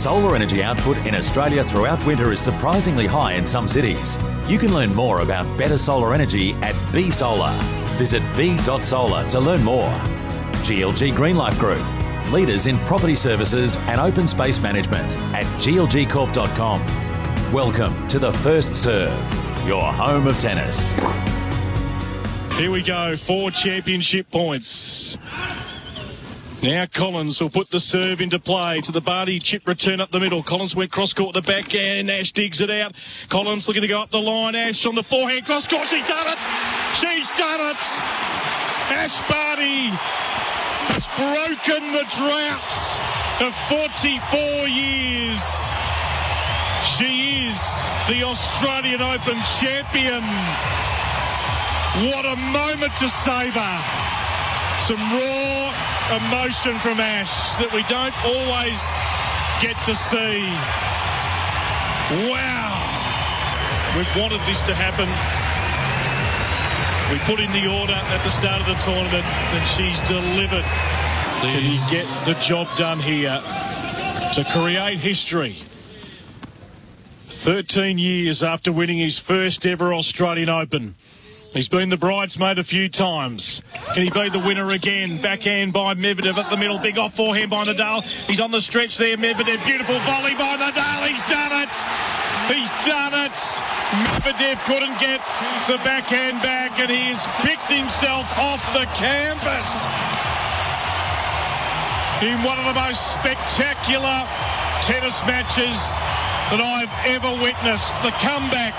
Solar energy output in Australia throughout winter is surprisingly high in some cities. You can learn more about better solar energy at B Solar. Visit b.solar to learn more. GLG Greenlife Group, leaders in property services and open space management at glgcorp.com. Welcome to the First Serve, your home of tennis. Here we go, four championship points. Now Collins will put the serve into play to the Barty chip return up the middle. Collins went cross court at the back and Ash digs it out. Collins looking to go up the line. Ash on the forehand cross court. She's done it. She's done it. Ash Barty has broken the drought of 44 years. She is the Australian Open champion. What a moment to savour. Some raw emotion from Ash that we don't always get to see. Wow. We've wanted this to happen. We put in the order at the start of the tournament and she's delivered. Can he get the job done here to create history? 13 years after winning his first ever Australian Open. He's been the bridesmaid a few times. Can he be the winner again? Backhand by Medvedev at the middle. Big off forehand by Nadal. He's on the stretch there. Medvedev, beautiful volley by Nadal. He's done it. He's done it. Medvedev couldn't get the backhand back and he has picked himself off the canvas. In one of the most spectacular tennis matches that I've ever witnessed. The comeback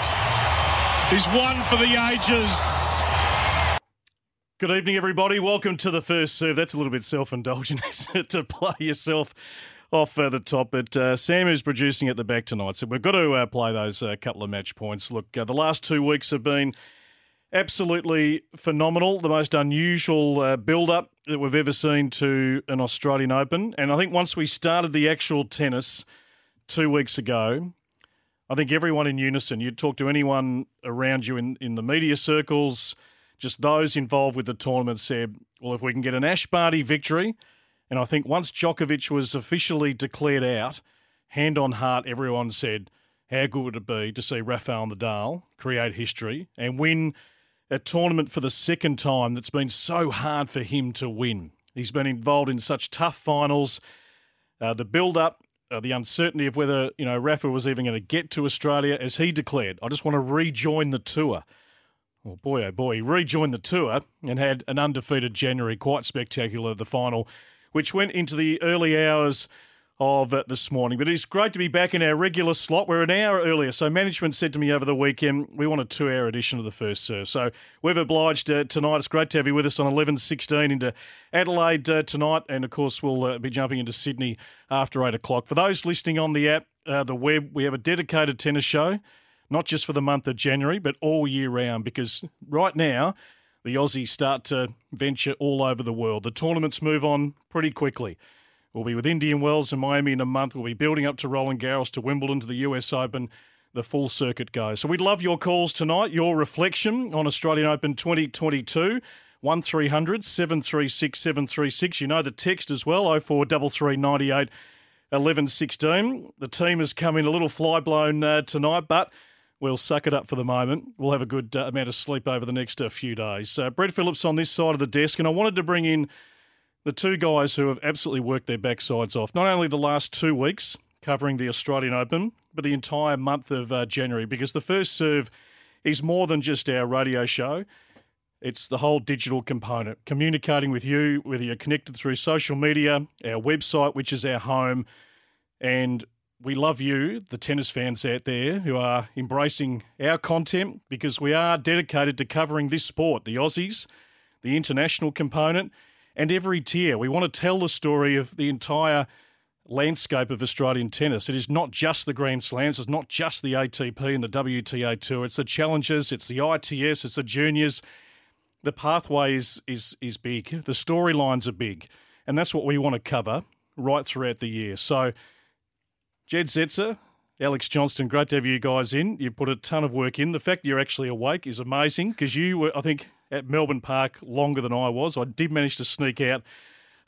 is one for the ages. Good evening, everybody. Welcome to the first serve. That's a little bit self indulgent, isn't it, to play yourself off uh, the top. But uh, Sam is producing at the back tonight, so we've got to uh, play those uh, couple of match points. Look, uh, the last two weeks have been absolutely phenomenal. The most unusual uh, build up that we've ever seen to an Australian Open. And I think once we started the actual tennis two weeks ago, I think everyone in unison, you'd talk to anyone around you in, in the media circles, just those involved with the tournament said, well, if we can get an Ash Barty victory, and I think once Djokovic was officially declared out, hand on heart, everyone said, how good would it be to see Rafael Nadal create history and win a tournament for the second time that's been so hard for him to win? He's been involved in such tough finals. Uh, the build up, uh, the uncertainty of whether you know Rafa was even going to get to Australia, as he declared, I just want to rejoin the tour. Well, boy, oh boy, he rejoined the tour and had an undefeated January, quite spectacular, the final, which went into the early hours of this morning. But it's great to be back in our regular slot. We're an hour earlier. So management said to me over the weekend, we want a two-hour edition of the first serve. So we've obliged uh, tonight. It's great to have you with us on 11.16 into Adelaide uh, tonight. And, of course, we'll uh, be jumping into Sydney after 8 o'clock. For those listening on the app, uh, the web, we have a dedicated tennis show, not just for the month of January, but all year round because right now the Aussies start to venture all over the world. The tournaments move on pretty quickly. We'll be with Indian Wells and Miami in a month. We'll be building up to Roland Garros, to Wimbledon, to the US Open. The full circuit goes. So we'd love your calls tonight, your reflection on Australian Open 2022. 1300 736 736. You know the text as well 043398 1116. The team has come in a little fly blown uh, tonight, but we'll suck it up for the moment. We'll have a good uh, amount of sleep over the next uh, few days. Uh, Brett Phillips on this side of the desk, and I wanted to bring in the two guys who have absolutely worked their backsides off, not only the last two weeks covering the Australian Open, but the entire month of uh, January, because the first serve is more than just our radio show. It's the whole digital component, communicating with you, whether you're connected through social media, our website, which is our home, and we love you, the tennis fans out there who are embracing our content because we are dedicated to covering this sport, the Aussies, the international component, and every tier. We want to tell the story of the entire landscape of Australian tennis. It is not just the Grand Slams, it's not just the ATP and the WTA Tour, it's the Challengers, it's the ITF, it's the Juniors. The pathway is, is, is big, the storylines are big, and that's what we want to cover right throughout the year. So, Jedd Zetzer, Alex Johnstone, great to have you guys in. You've put a ton of work in. The fact that you're actually awake is amazing because you were, I think, at Melbourne Park longer than I was. I did manage to sneak out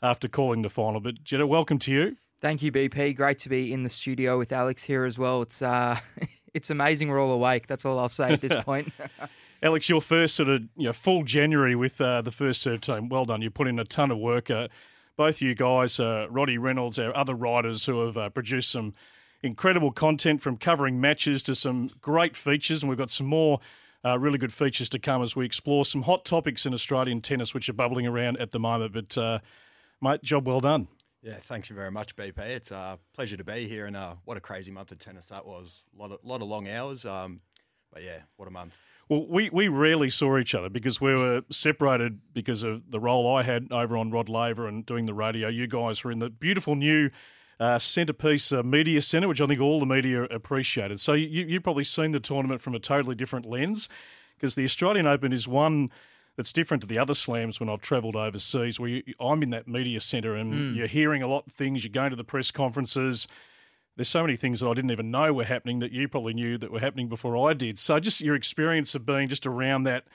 after calling the final. But Jedd, welcome to you. Thank you, BP. Great to be in the studio with Alex here as well. It's uh, it's amazing we're all awake. That's all I'll say at this point. Alex, your first sort of you know, full January with uh, the first serve team. Well done. You put in a ton of work. Uh, both you guys, uh, Roddy Reynolds, our other writers who have uh, produced some incredible content from covering matches to some great features, and we've got some more uh, really good features to come as we explore some hot topics in Australian tennis which are bubbling around at the moment. But, uh, mate, job well done. Yeah, thank you very much, BP. It's a pleasure to be here, and uh, what a crazy month of tennis that was. A lot of, lot of long hours, um, but yeah, what a month. Well, we, we rarely saw each other because we were separated because of the role I had over on Rod Laver and doing the radio. You guys were in the beautiful new uh, centerpiece uh, media centre, which I think all the media appreciated. So you, you've probably seen the tournament from a totally different lens because the Australian Open is one that's different to the other slams when I've travelled overseas, where you, I'm in that media centre and mm. you're hearing a lot of things, you're going to the press conferences. There's so many things that I didn't even know were happening that you probably knew that were happening before I did. So just your experience of being just around that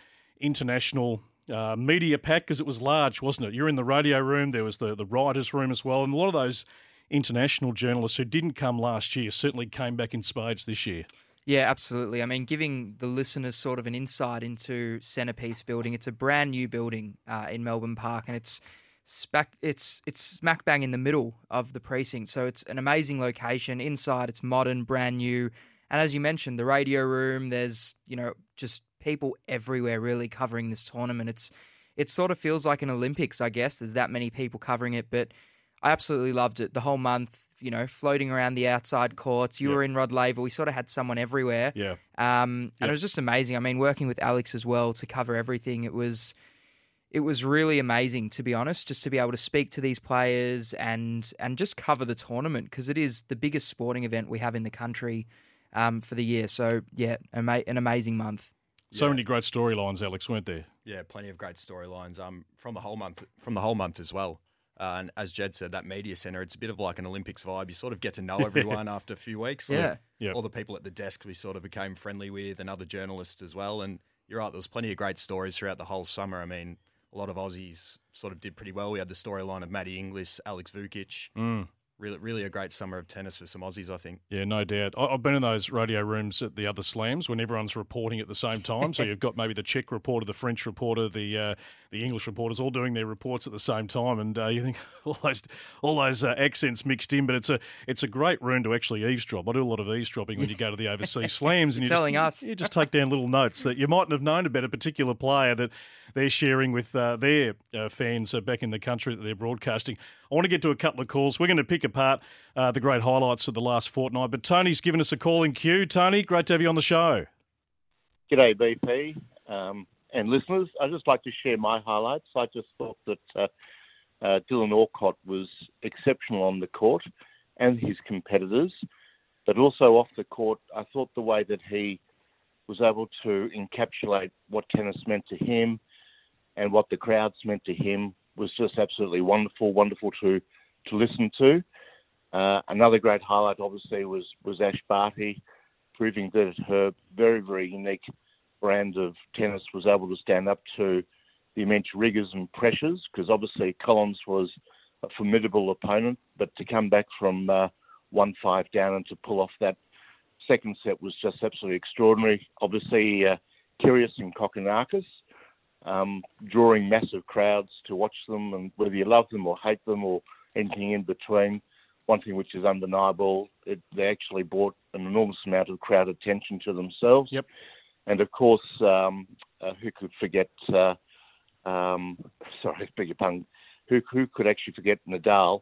international uh, media pack, because it was large, wasn't it? You're in the radio room, there was the, the writers' room as well, and a lot of those international journalists who didn't come last year certainly came back in spades this year. Yeah, absolutely. I mean, giving the listeners sort of an insight into Centerpiece Building. It's a brand new building uh, in Melbourne Park, and it's smack it's it's smack bang in the middle of the precinct. So it's an amazing location. Inside, it's modern, brand new, and as you mentioned, the radio room. There's you know just people everywhere really covering this tournament. It's it sort of feels like an Olympics, I guess. There's that many people covering it, but I absolutely loved it. The whole month, you know, floating around the outside courts. You yep. were in Rod Laver. We sort of had someone everywhere. Yeah. Um, yep. and it was just amazing. I mean, working with Alex as well to cover everything, it was it was really amazing to be honest just to be able to speak to these players and and just cover the tournament because it is the biggest sporting event we have in the country um, for the year so yeah ama- an amazing month so yeah. many great storylines alex weren't there yeah plenty of great storylines um, from the whole month from the whole month as well uh, and as Jedd said, that media center, it's a bit of like an Olympics vibe. You sort of get to know everyone after a few weeks. Yeah. Yep. All the people at the desk we sort of became friendly with and other journalists as well. And you're right, there was plenty of great stories throughout the whole summer. I mean, a lot of Aussies sort of did pretty well. We had the storyline of Maddie Inglis, Alex Vukic. Mm really, really a great summer of tennis for some Aussies, I think. Yeah, no doubt. I've been in those radio rooms at the other slams when everyone's reporting at the same time. so you've got maybe the Czech reporter, the French reporter, the uh, the English reporters all doing their reports at the same time, and uh, you think all those all those uh, accents mixed in. But it's a it's a great room to actually eavesdrop. I do a lot of eavesdropping when you go to the overseas slams, and you telling just, us you just take down little notes that you mightn't have known about a particular player that they're sharing with uh, their uh, fans uh, back in the country that they're broadcasting. I want to get to a couple of calls. We're going to pick apart uh, the great highlights of the last fortnight, but Tony's given us a call in queue. Tony, great to have you on the show. G'day, BP um, and listeners. I'd just like to share my highlights. I just thought that uh, Dylan Alcott was exceptional on the court and his competitors, but also off the court. I thought the way that he was able to encapsulate what tennis meant to him and what the crowds meant to him was just absolutely wonderful, wonderful to to listen to. Uh, another great highlight, obviously, was was Ash Barty, proving that her very very unique brand of tennis was able to stand up to the immense rigours and pressures. Because obviously Collins was a formidable opponent, but to come back from uh, one five down and to pull off that second set was just absolutely extraordinary. Obviously, uh, Kyrgios and Kokkinakis um, drawing massive crowds to watch them, and whether you love them or hate them or anything in between, one thing which is undeniable, it, they actually brought an enormous amount of crowd attention to themselves. Yep. And of course, um, uh, who could forget uh, Um, sorry, beg your pardon. Who who could actually forget Nadal?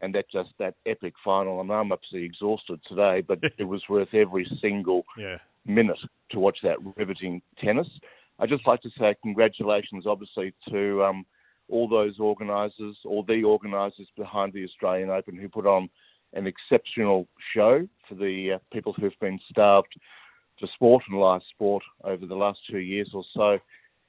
And that just that epic final. I mean, I'm absolutely exhausted today, but it was worth every single Yeah. minute to watch that riveting tennis. I'd just like to say congratulations, obviously, to um, all those organisers, all the organisers behind the Australian Open who put on an exceptional show for the uh, people who've been starved for sport and live sport over the last two years or so,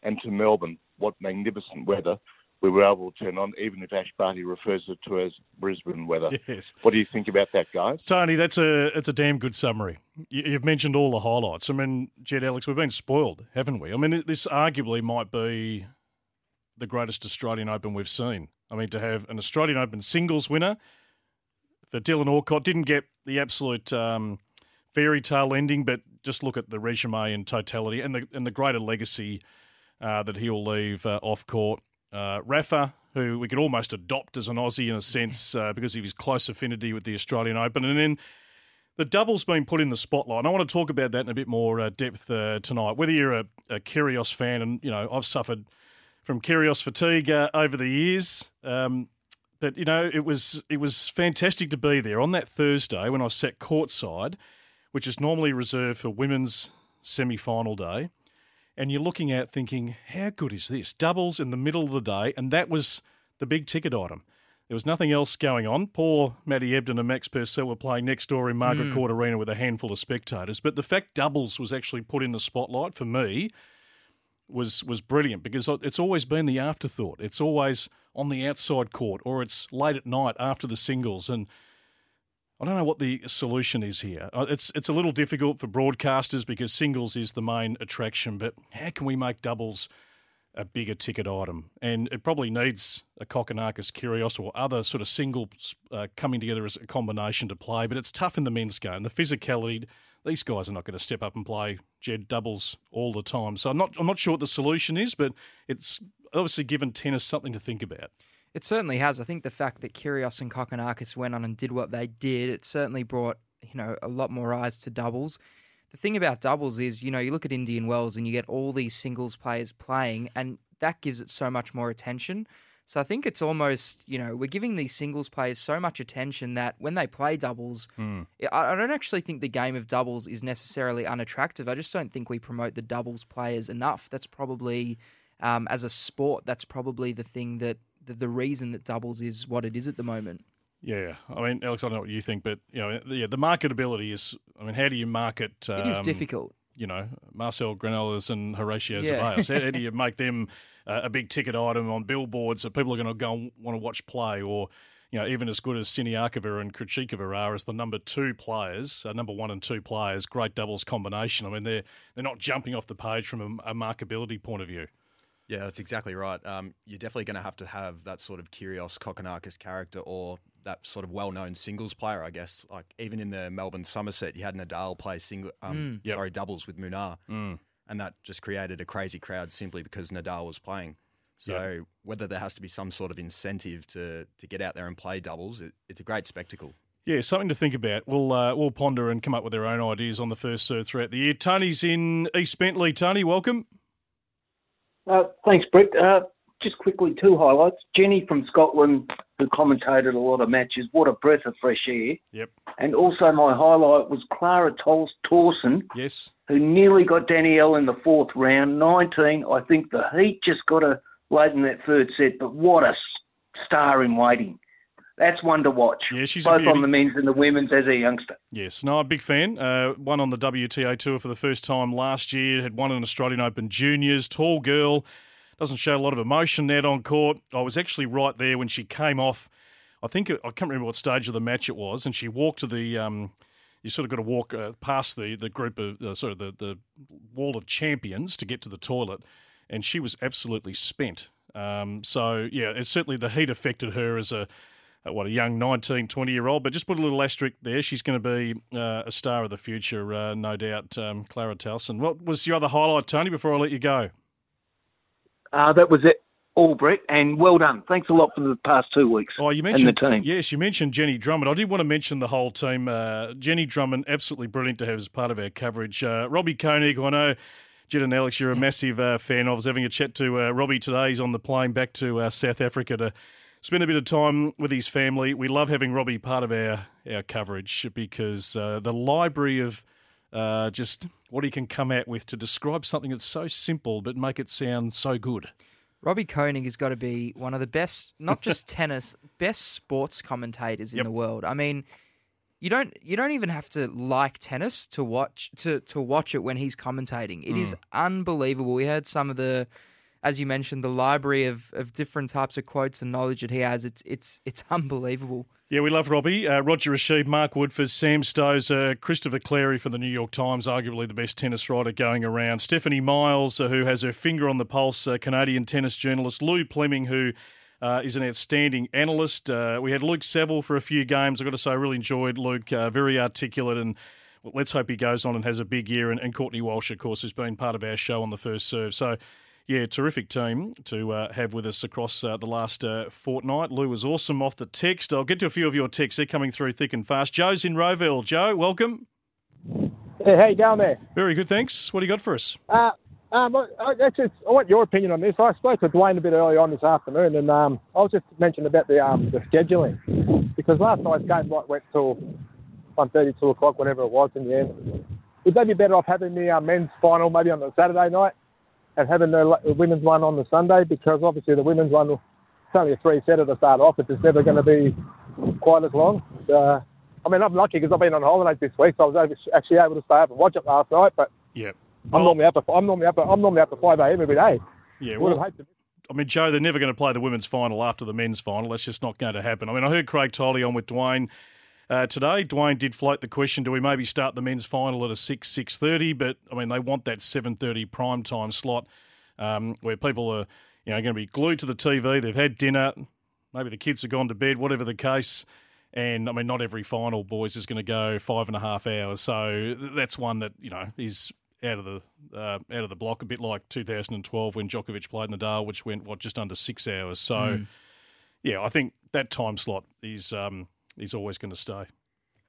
and to Melbourne. What magnificent weather we were able to turn on, even if Ash Barty refers it to as Brisbane weather. Yes. What do you think about that, guys? Tony, that's a it's a damn good summary. You, you've mentioned all the highlights. I mean, Jedd Alex, we've been spoiled, haven't we? I mean, this arguably might be the greatest Australian Open we've seen. I mean, to have an Australian Open singles winner for Dylan Alcott didn't get the absolute um, fairy tale ending, but just look at the resume in totality and the and the greater legacy uh, that he'll leave uh, off court. Uh, Rafa, who we could almost adopt as an Aussie in a sense uh, because of his close affinity with the Australian Open, and then the double's been put in the spotlight. And I want to talk about that in a bit more uh, depth uh, tonight. Whether you're a, a Kyrgios fan, and you know I've suffered from Kyrgios fatigue uh, over the years. Um, but you know, it was it was fantastic to be there on that Thursday when I sat courtside, which is normally reserved for women's semi-final day. And you're looking at thinking, how good is this? Doubles in the middle of the day, and that was the big ticket item. There was nothing else going on. Poor Matty Ebden and Max Purcell were playing next door in Margaret hmm. Court Arena with a handful of spectators. But the fact doubles was actually put in the spotlight for me was was brilliant because it's always been the afterthought. It's always on the outside court or it's late at night after the singles and I don't know what the solution is here. Uh, It's it's a little difficult for broadcasters because singles is the main attraction, but how can we make doubles a bigger ticket item? And it probably needs a Kokkinakis Kyrgios or other sort of singles uh, coming together as a combination to play. But it's tough in the men's game. The physicality, these guys are not going to step up and play Jedd doubles all the time. So I'm not I'm not sure what the solution is, but it's obviously given tennis something to think about. It certainly has. I think the fact that Kyrgios and Kokkinakis went on and did what they did, it certainly brought you know a lot more eyes to doubles. The thing about doubles is, you know, you look at Indian Wells and you get all these singles players playing, and that gives it so much more attention. So I think it's almost, you know, we're giving these singles players so much attention that when they play doubles, I I don't actually think the game of doubles is necessarily unattractive. I just don't think we promote the doubles players enough. That's probably, um, as a sport, that's probably the thing that the, the reason that doubles is what it is at the moment. Yeah, I mean, Alex, I don't know what you think, but you know, yeah, the marketability is. I mean, how do you market? Um, It is difficult. You know, Marcel Granollers and Horacio Yeah. Zeballos. How, how do you make them uh, a big ticket item on billboards that people are going to go and want to watch play, or you know, even as good as Siniakova and Krejcikova are as the number two players, uh, number one and two players, great doubles combination. I mean, they're they're not jumping off the page from a, a markability point of view. Yeah, that's exactly right. Um, you're definitely going to have to have that sort of Kyrgios Kokkinakis character or that sort of well-known singles player, I guess. Like even in the Melbourne Summer Set, you had Nadal play single, um, Yep. sorry, doubles with Munar, Mm. and that just created a crazy crowd simply because Nadal was playing. So whether there has to be some sort of incentive to to get out there and play doubles, it, it's a great spectacle. Yeah, something to think about. We'll uh, we'll ponder and come up with our own ideas on the first serve throughout the year. Tony's in East Bentleigh. Tony, welcome. Uh, thanks, Brett. Uh, just quickly, two highlights. Jenny from Scotland, who commentated a lot of matches. What a breath of fresh air. Yep. And also, my highlight was Clara Tol- Yes. who nearly got Danielle in the fourth round. 19. I think the heat just got her late in that third set, but what a star in waiting. That's one to watch. Yeah, she's Both on the men's and the women's as a youngster. Yes. No, I'm a big fan. Uh, won on the WTA Tour for the first time last year. Had won an Australian Open Juniors. Tall girl. Doesn't show a lot of emotion out on court. I was actually right there when she came off. I think I can't remember what stage of the match it was, and she walked to the. Um, you sort of got to walk uh, past the the group of uh, sort of the the wall of champions to get to the toilet, and she was absolutely spent. Um, so yeah, it certainly the heat affected her as a what a young 19, 20 year old. But just put a little asterisk there. She's going to be uh, a star of the future, uh, no doubt. Um, Clara Tauson. What was your other highlight, Tony? Before I let you go. Uh, that was it. All, Brett, and well done. Thanks a lot for the past two weeks. Oh, you mentioned and the team. Yes, you mentioned Jenny Drummond. I did want to mention the whole team. Uh, Jenny Drummond, absolutely brilliant to have as part of our coverage. Uh, Robbie Koenig, who I know Jedd and Alex, you're a massive uh, fan. I was having a chat to uh, Robbie today. He's on the plane back to uh, South Africa to spend a bit of time with his family. We love having Robbie part of our, our coverage because uh, the library of uh, just what he can come out with to describe something that's so simple but make it sound so good. Robbie Koenig has got to be one of the best, not just tennis, best sports commentators in Yep. the world. I mean, you don't you don't even have to like tennis to watch to to watch it when he's commentating. It is unbelievable. We heard some of the as you mentioned, the library of, of different types of quotes and knowledge that he has, it's it's it's unbelievable. Yeah, we love Robbie. Uh, Roger Rasheed, Mark Woodforde, Sam Stowes, uh, Christopher Clarey for the New York Times, arguably the best tennis writer going around. Stephanie Myles, uh, who has her finger on the pulse, uh, Canadian tennis journalist. Lou Pleming, who uh, is an outstanding analyst. Uh, we had Luke Saville for a few games. I've got to say, I really enjoyed Luke. Uh, very articulate and well, let's hope he goes on and has a big year. And, and Courtney Walsh, of course, has been part of our show on the first serve. So, yeah, terrific team to uh, have with us across uh, the last uh, fortnight. Lou was awesome off the text. I'll get to a few of your texts. They're coming through thick and fast. Joe's in Rowville. Joe, welcome. Hey, how you going there? Very good, thanks. What do you got for us? Uh, um, I, I, just, I want your opinion on this. I spoke with Dwayne a bit earlier on this afternoon, and um, I was just mentioning about the um, the scheduling because last night's game like, went till one thirty, two o'clock, whatever it was in the end. Would they be better off having the uh, men's final maybe on the Saturday night and having the, the women's one on the Sunday? Because obviously the women's one, it's only a three setter to start off. It's just never going to be quite as long. Uh, I mean, I'm lucky because I've been on holidays this week, so I was actually able to stay up and watch it last night. But Yeah. I'm normally up. At, I'm normally up. At, I'm normally up at five a.m. every day. Yeah, Would have well, hoped to- I mean, Joe, they're never going to play the women's final after the men's final. That's just not going to happen. I mean, I heard Craig Tiley on with Dwayne uh, today. Dwayne did float the question: Do we maybe start the men's final at a six six thirty? But I mean, they want that seven thirty prime time slot um, where people are, you know, going to be glued to the TV. They've had dinner. Maybe the kids have gone to bed. Whatever the case. And I mean, not every final, boys, is going to go five and a half hours. So that's one that you know is out of the uh, out of the block, a bit like 2012 when Djokovic played Nadal, which went what just under six hours. So, Mm. yeah, I think that time slot is um, is always going to stay.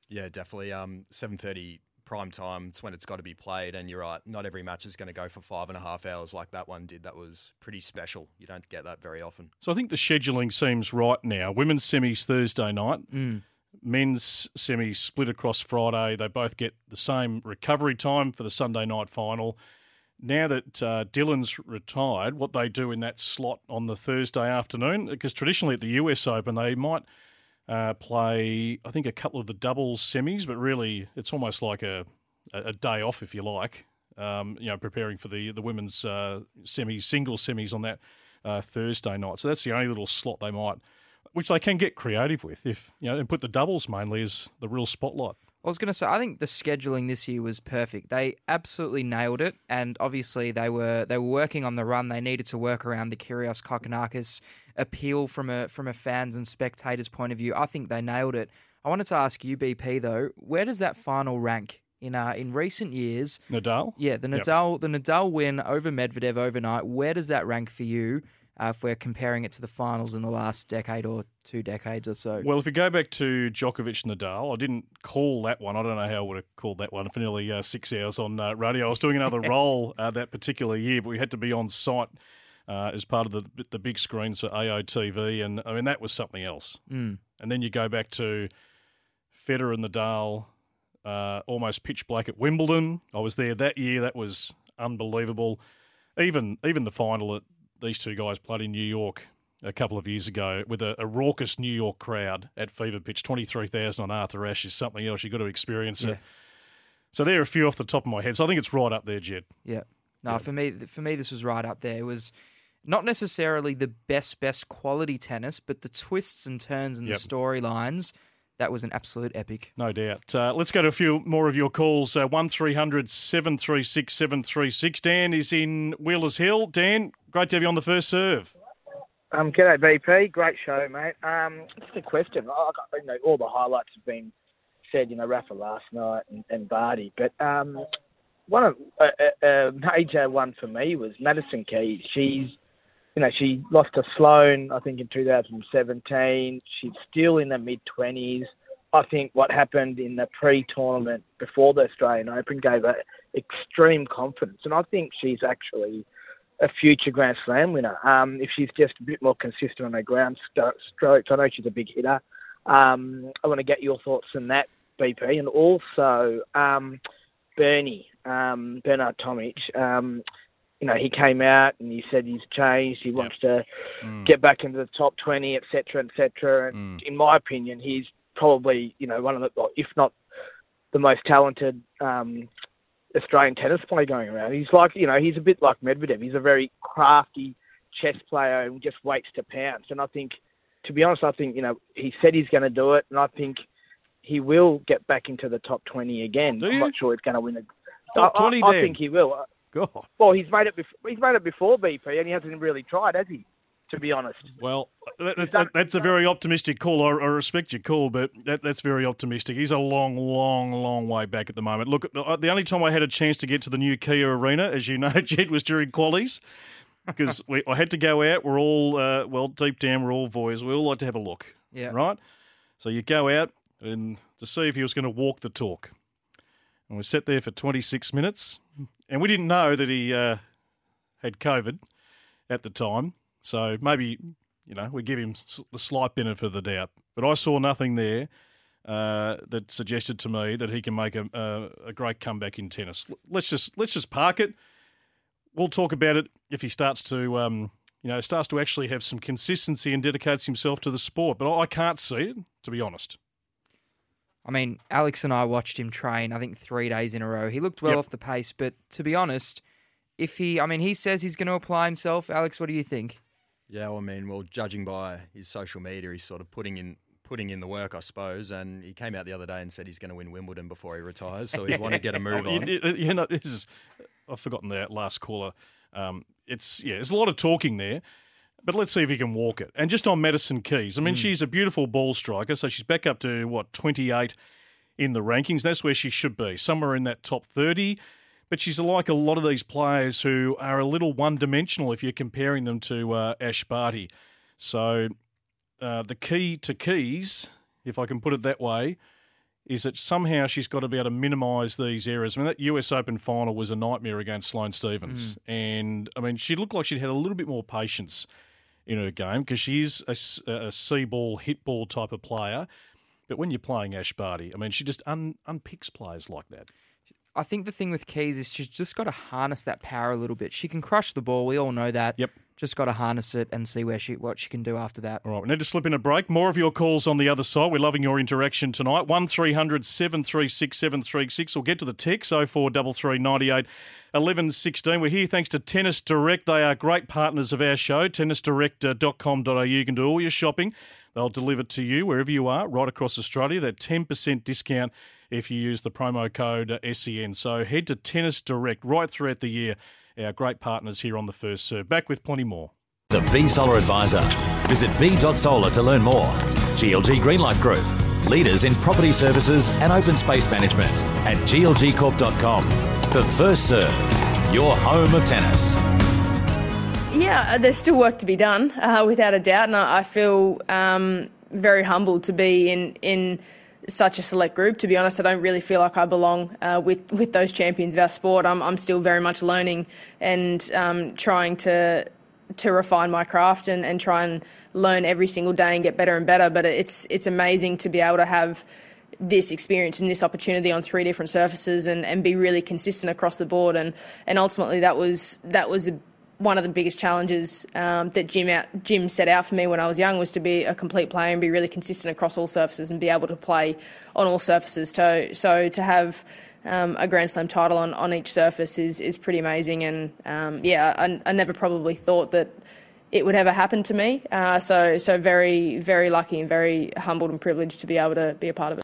Yeah, definitely. Um, seven thirty prime time. It's when it's got to be played, and you're right. Not every match is going to go for five and a half hours like that one did. That was pretty special. You don't get that very often. So I think the scheduling seems right now. Women's semis Thursday night, Mm. men's semis split across Friday. They both get the same recovery time for the Sunday night final. Now that uh, Dylan's retired, what they do in that slot on the Thursday afternoon, because traditionally at the US Open they might uh, play, I think, a couple of the doubles semis, but really it's almost like a, a day off, if you like. Um, you know, preparing for the the women's uh, semis, single semis on that uh, Thursday night. So that's the only little slot they might, which they can get creative with, if you know, and put the doubles mainly as the real spotlight. I was going to say, I think the scheduling this year was perfect. They absolutely nailed it, and obviously they were they were working on the run. They needed to work around the Kyrgios Kokkinakis appeal from a from a fans and spectators point of view. I think they nailed it. I wanted to ask you, BP though, where does that final rank in uh, in recent years? Nadal, Yeah, the Yep. Nadal the Nadal win over Medvedev overnight. Where does that rank for you? Uh, if we're comparing it to the finals in the last decade or two decades or so. Well, if you go back to Djokovic Nadal, I didn't call that one. I don't know how I would have called that one for nearly uh, six hours on uh, radio. I was doing another role uh, that particular year, but we had to be on site uh, as part of the the big screens for AOTV, and I mean that was something else. Mm. And then you go back to Federer and Nadal, uh, almost pitch black at Wimbledon. I was there that year. That was unbelievable. Even even the final that these two guys played in New York a couple of years ago with a, a raucous New York crowd at Fever Pitch, twenty three thousand on Arthur Ashe is something else. You've got to experience Yeah. it. So there are a few off the top of my head. So I think it's right up there, Jedd. Yeah. No, for me, for me, this was right up there. It was not necessarily the best, best quality tennis, but the twists and turns and Yep. the storylines. That was an absolute epic. No doubt. Uh, let's go to a few more of your calls. Uh, 1300 736 736. Dan is in Wheelers Hill. Dan, great to have you on the first serve. Um, g'day BP, great show, mate. Um, just a question. I, I, you know, all the highlights have been said. You know, Rafa last night and, and Barty, but um, one of a, a, a major one for me was Madison Keys. She's, you know, she lost to Sloane, I think, in 2017. She's still in the mid 20s. I think what happened in the pre-tournament before the Australian Open gave her extreme confidence, and I think she's actually a future Grand Slam winner. Um, if she's just a bit more consistent on her ground strokes, I know she's a big hitter. Um, I want to get your thoughts on that, BP, and also um, Bernie um, Bernard Tomic. You know, he came out and he said he's changed. He wants to Mm. get back into the top twenty, etc., etc. And in my opinion, he's probably you know one of the, if not the most talented um, Australian tennis player going around. He's like, you know, he's a bit like Medvedev. He's a very crafty chess player and just waits to pounce. And I think, to be honest, I think, you know, he said he's going to do it. And I think he will get back into the top 20 again. Do I'm not sure he's going to win a Top 20, I, I Dan? think he will. God. Well, he's made it before. He's made it before BP, and he hasn't really tried, has he? To be honest. Well, that, that, that's a very optimistic call. I, I respect your call, but that, that's very optimistic. He's a long, long, long way back at the moment. Look, the, the only time I had a chance to get to the new Kia Arena, as you know, Jedd, was during qualies. Because we, I had to go out. We're all, uh, well, deep down, we're all boys. We all like to have a look. Yeah. Right? So you go out and to see if he was going to walk the talk. And we sat there for 26 minutes. And we didn't know that he uh, had COVID at the time. So maybe, you know, we give him the slight benefit of the doubt. But I saw nothing there uh, that suggested to me that he can make a, a, a great comeback in tennis. Let's just let's just park it. We'll talk about it if he starts to, um, you know, starts to actually have some consistency and dedicates himself to the sport. But I I can't see it, to be honest. I mean, Alex and I watched him train, I think, three days in a row. He looked well Yep. off the pace, but to be honest, if he, I mean, he says he's going to apply himself. Alex, what do you think? Yeah, well, I mean, well, judging by his social media, he's sort of putting in putting in the work, I suppose. And he came out the other day and said he's going to win Wimbledon before he retires, so he'd want to get a move on. You, you- you know, this is, I've forgotten that last caller. Um, it's yeah, there's a lot of talking there, but let's see if he can walk it. And just on Madison Keys, I mean, she's a beautiful ball striker, so she's back up to what 28 in the rankings. That's where she should be, somewhere in that top 30. But she's like a lot of these players who are a little one dimensional if you're comparing them to uh, Ash Barty. So uh, the key to Keys, if I can put it that way, is that somehow she's got to be able to minimise these errors. I mean, that US Open final was a nightmare against Sloane Stevens. And, I mean, she looked like she'd had a little bit more patience in her game because she is a, a C ball, hit ball type of player. But when you're playing Ash Barty, I mean, she just un, unpicks players like that. I think the thing with Keys is she's just got to harness that power a little bit. She can crush the ball. We all know that. Yep. Just got to harness it and see where she what she can do after that. All right, we need to slip in a break. More of your calls on the other side. We're loving your interaction tonight. 1300 736 736. We'll get to the text 0433 98 11 16. We're here thanks to Tennis Direct. They are great partners of our show. Tennisdirect.com.au. You can do all your shopping. They'll deliver to you wherever you are, right across Australia. That 10% discount if you use the promo code SEN. So head to Tennis Direct right throughout the year. Our great partners here on the first serve. Back with plenty more. The B Solar Advisor. Visit b.solar to learn more. GLG Greenlife Group. Leaders in property services and open space management at glgcorp.com. The first serve. Your home of tennis. Yeah, uh, there's still work to be done, uh, without a doubt, and I, I feel um, very humbled to be in in such a select group. To be honest, I don't really feel like I belong uh, with with those champions of our sport. I'm I'm still very much learning and um, trying to to refine my craft and, and try and learn every single day and get better and better. But it's it's amazing to be able to have this experience and this opportunity on three different surfaces and, and be really consistent across the board and and ultimately that was that was a, one of the biggest challenges um, that Jim out, Jim set out for me when I was young was to be a complete player and be really consistent across all surfaces and be able to play on all surfaces. So so to have um, a Grand Slam title on, on each surface is is pretty amazing and um, yeah I, I never probably thought that it would ever happen to me. Uh, so so very very lucky and very humbled and privileged to be able to be a part of it.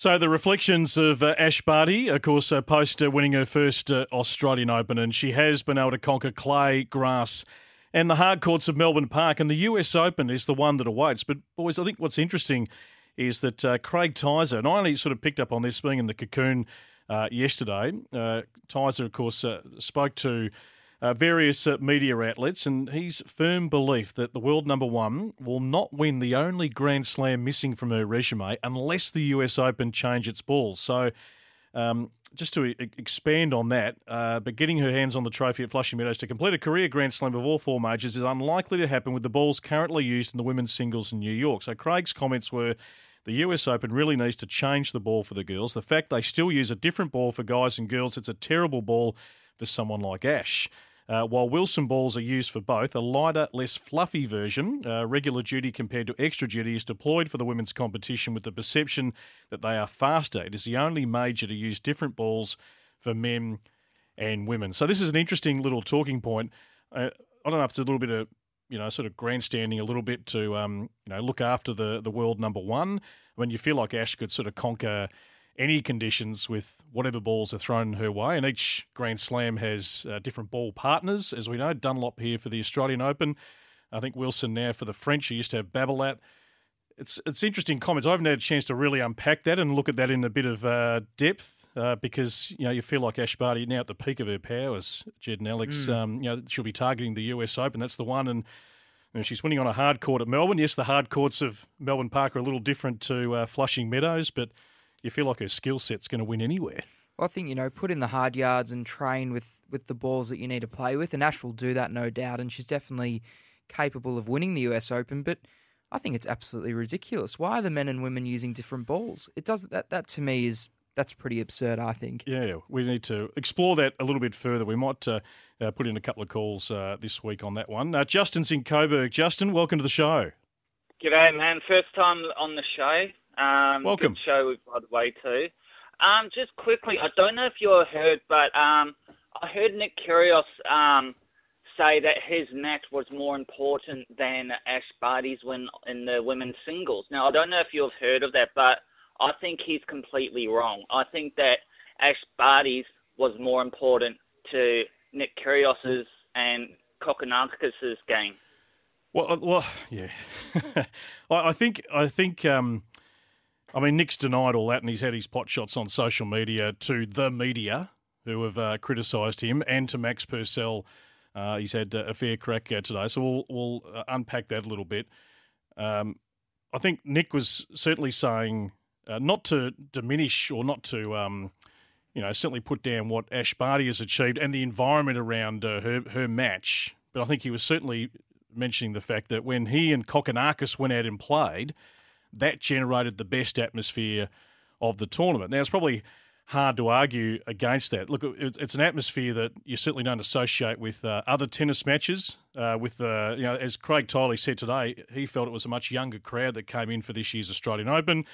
So the reflections of uh, Ash Barty, of course, uh, post uh, winning her first uh, Australian Open, and she has been able to conquer clay, grass, and the hard courts of Melbourne Park. And the US Open is the one that awaits. But boys, I think what's interesting is that uh, Craig Tyzzer, and I only sort of picked up on this being in the cocoon uh, yesterday. Uh, Tyzzer, of course, spoke to uh, various uh, media outlets, and he's firm belief that the world number one will not win the only Grand Slam missing from her resume unless the US Open change its balls. So Um, just to e- expand on that, uh, but getting her hands on the trophy at Flushing Meadows to complete a career Grand Slam of all four majors is unlikely to happen with the balls currently used in the women's singles in New York. So Craig's comments were the US Open really needs to change the ball for the girls. The fact they still use a different ball for guys and girls, it's a terrible ball for someone like Ash. Uh, while Wilson balls are used for both, a lighter, less fluffy version, uh, regular duty compared to extra duty, is deployed for the women's competition with the perception that they are faster. It is the only major to use different balls for men and women. So this is an interesting little talking point. Uh, I don't know if it's a little bit of you know sort of grandstanding a little bit to um, you know look after the the world number one when you feel like Ash could sort of conquer any conditions with whatever balls are thrown her way. And each Grand Slam has uh, different ball partners, as we know. Dunlop here for the Australian Open. I think Wilson now for the French. He used to have Babolat. It's it's interesting comments. I haven't had a chance to really unpack that and look at that in a bit of uh, depth uh, because you know you feel like Ash Barty now at the peak of her powers. Jedd and Alex, Mm. um, you know, she'll be targeting the US Open. That's the one, and you know, she's winning on a hard court at Melbourne. Yes, the hard courts of Melbourne Park are a little different to uh, Flushing Meadows, but you feel like her skill set's going to win anywhere. Well, I think you know, put in the hard yards and train with with the balls that you need to play with, and Ash will do that, no doubt. And she's definitely capable of winning the US Open. But I think it's absolutely ridiculous. Why are the men and women using different balls? It does that. That to me is that's pretty absurd. I think. Yeah, we need to explore that a little bit further. We might uh, uh, put in a couple of calls uh, this week on that one. Uh, Justin's in Coburg. Justin, welcome to the show. G'day, man. First time on the show. Um, Welcome. Good show, by the way, too. Um, just quickly, I don't know if you heard, but um, I heard Nick Kyrgios um, say that his match was more important than Ash Barty's win in the women's singles. Now, I don't know if you have heard of that, but I think he's completely wrong. I think that Ash Barty's was more important to Nick Kyrgios's and Kokkinakis' game. Well, uh, well, yeah. I I think I think um, I mean Nick's denied all that, and he's had his pot shots on social media to the media who have uh, criticised him, and to Max Purcell. Uh, he's had uh, a fair crack today, so we'll we'll uh, unpack that a little bit. Um, I think Nick was certainly saying uh, not to diminish or not to. Um, you know, certainly put down what Ash Barty has achieved and the environment around uh, her her match. But I think he was certainly mentioning the fact that when he and Kokkinakis went out and played, that generated the best atmosphere of the tournament. Now it's probably hard to argue against that. Look, it's an atmosphere that you certainly don't associate with uh, other tennis matches. Uh, with uh, you know, as Craig Tiley said today, he felt it was a much younger crowd that came in for this year's Australian Open.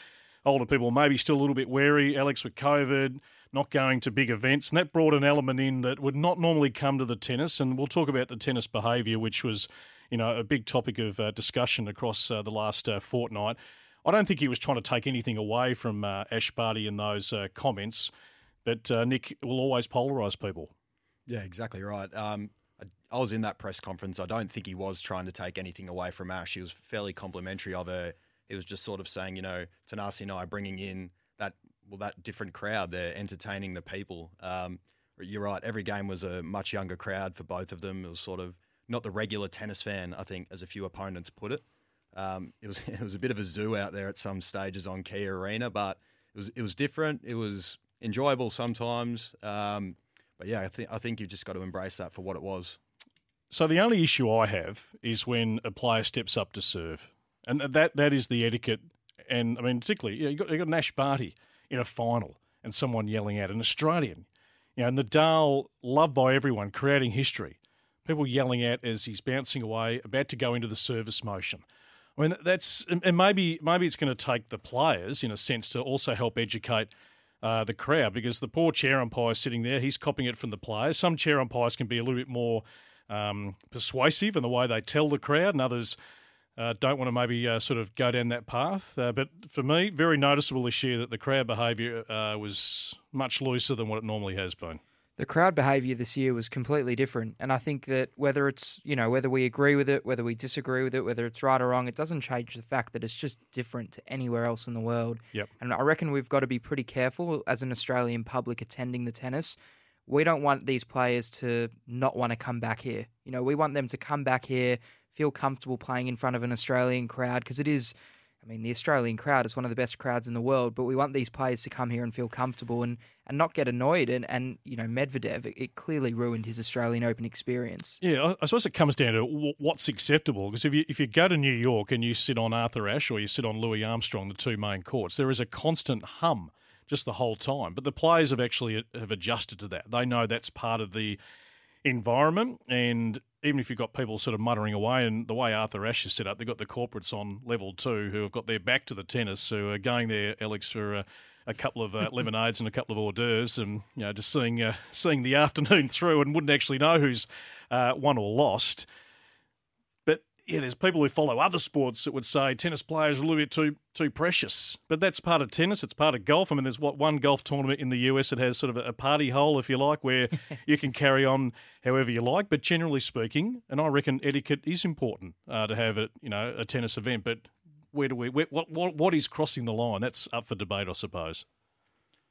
Older people maybe still a little bit wary. Alex with COVID, not going to big events, and that brought an element in that would not normally come to the tennis. And we'll talk about the tennis behaviour, which was, you know, a big topic of uh, discussion across uh, the last uh, fortnight. I don't think he was trying to take anything away from uh, Ash Barty in those uh, comments, but uh, Nick will always polarise people. Yeah, exactly right. Um, I, I was in that press conference. I don't think he was trying to take anything away from Ash. He was fairly complimentary of her. He was just sort of saying, you know, Tanasi and I bringing in that well that different crowd. They're entertaining the people. Um, you're right. Every game was a much younger crowd for both of them. It was sort of not the regular tennis fan, I think, as a few opponents put it. Um, it was it was a bit of a zoo out there at some stages on Kia Arena, but it was it was different. It was enjoyable sometimes. Um, but yeah, I think I think you've just got to embrace that for what it was. So the only issue I have is when a player steps up to serve, and that that is the etiquette. And I mean, particularly, you, know, you got you got Nash Barty in a final, and someone yelling at an Australian, you know, and Nadal loved by everyone, creating history. People yelling at as he's bouncing away, about to go into the service motion. I mean, that's and maybe maybe it's going to take the players in a sense to also help educate uh, the crowd because the poor chair umpire sitting there, he's copying it from the players. Some chair umpires can be a little bit more um, persuasive in the way they tell the crowd, and others uh, don't want to maybe uh, sort of go down that path. Uh, but for me, very noticeable this year that the crowd behaviour uh, was much looser than what it normally has been. The crowd behaviour this year was completely different. And I think that whether it's, you know, whether we agree with it, whether we disagree with it, whether it's right or wrong, it doesn't change the fact that it's just different to anywhere else in the world. Yep. And I reckon we've got to be pretty careful as an Australian public attending the tennis. We don't want these players to not want to come back here. You know, we want them to come back here, feel comfortable playing in front of an Australian crowd because it is I mean, the Australian crowd is one of the best crowds in the world, but we want these players to come here and feel comfortable and, and not get annoyed. And, and you know, Medvedev, it, clearly ruined his Australian Open experience. Yeah, I, suppose it comes down to what's acceptable. Because if you if you go to New York and you sit on Arthur Ashe or you sit on Louis Armstrong, the two main courts, there is a constant hum just the whole time. But the players have actually uh, have adjusted to that. They know that's part of the environment and even if you've got people sort of muttering away, and the way Arthur Ashe is set up, they've got the corporates on level two who have got their back to the tennis, who are going there, Alex, for a, a couple of uh, lemonades and a couple of hors d'oeuvres, and you know, just seeing uh, seeing the afternoon through, and wouldn't actually know who's uh, won or lost yeah, there's people who follow other sports that would say tennis players are a little bit too too precious. But that's part of tennis. It's part of golf. I mean, there's what one golf tournament in the US that has sort of a party hole, if you like, where you can carry on however you like. But generally speaking, and I reckon etiquette is important uh, to have a you know a tennis event. But where do we where, what what what is crossing the line? That's up for debate, I suppose.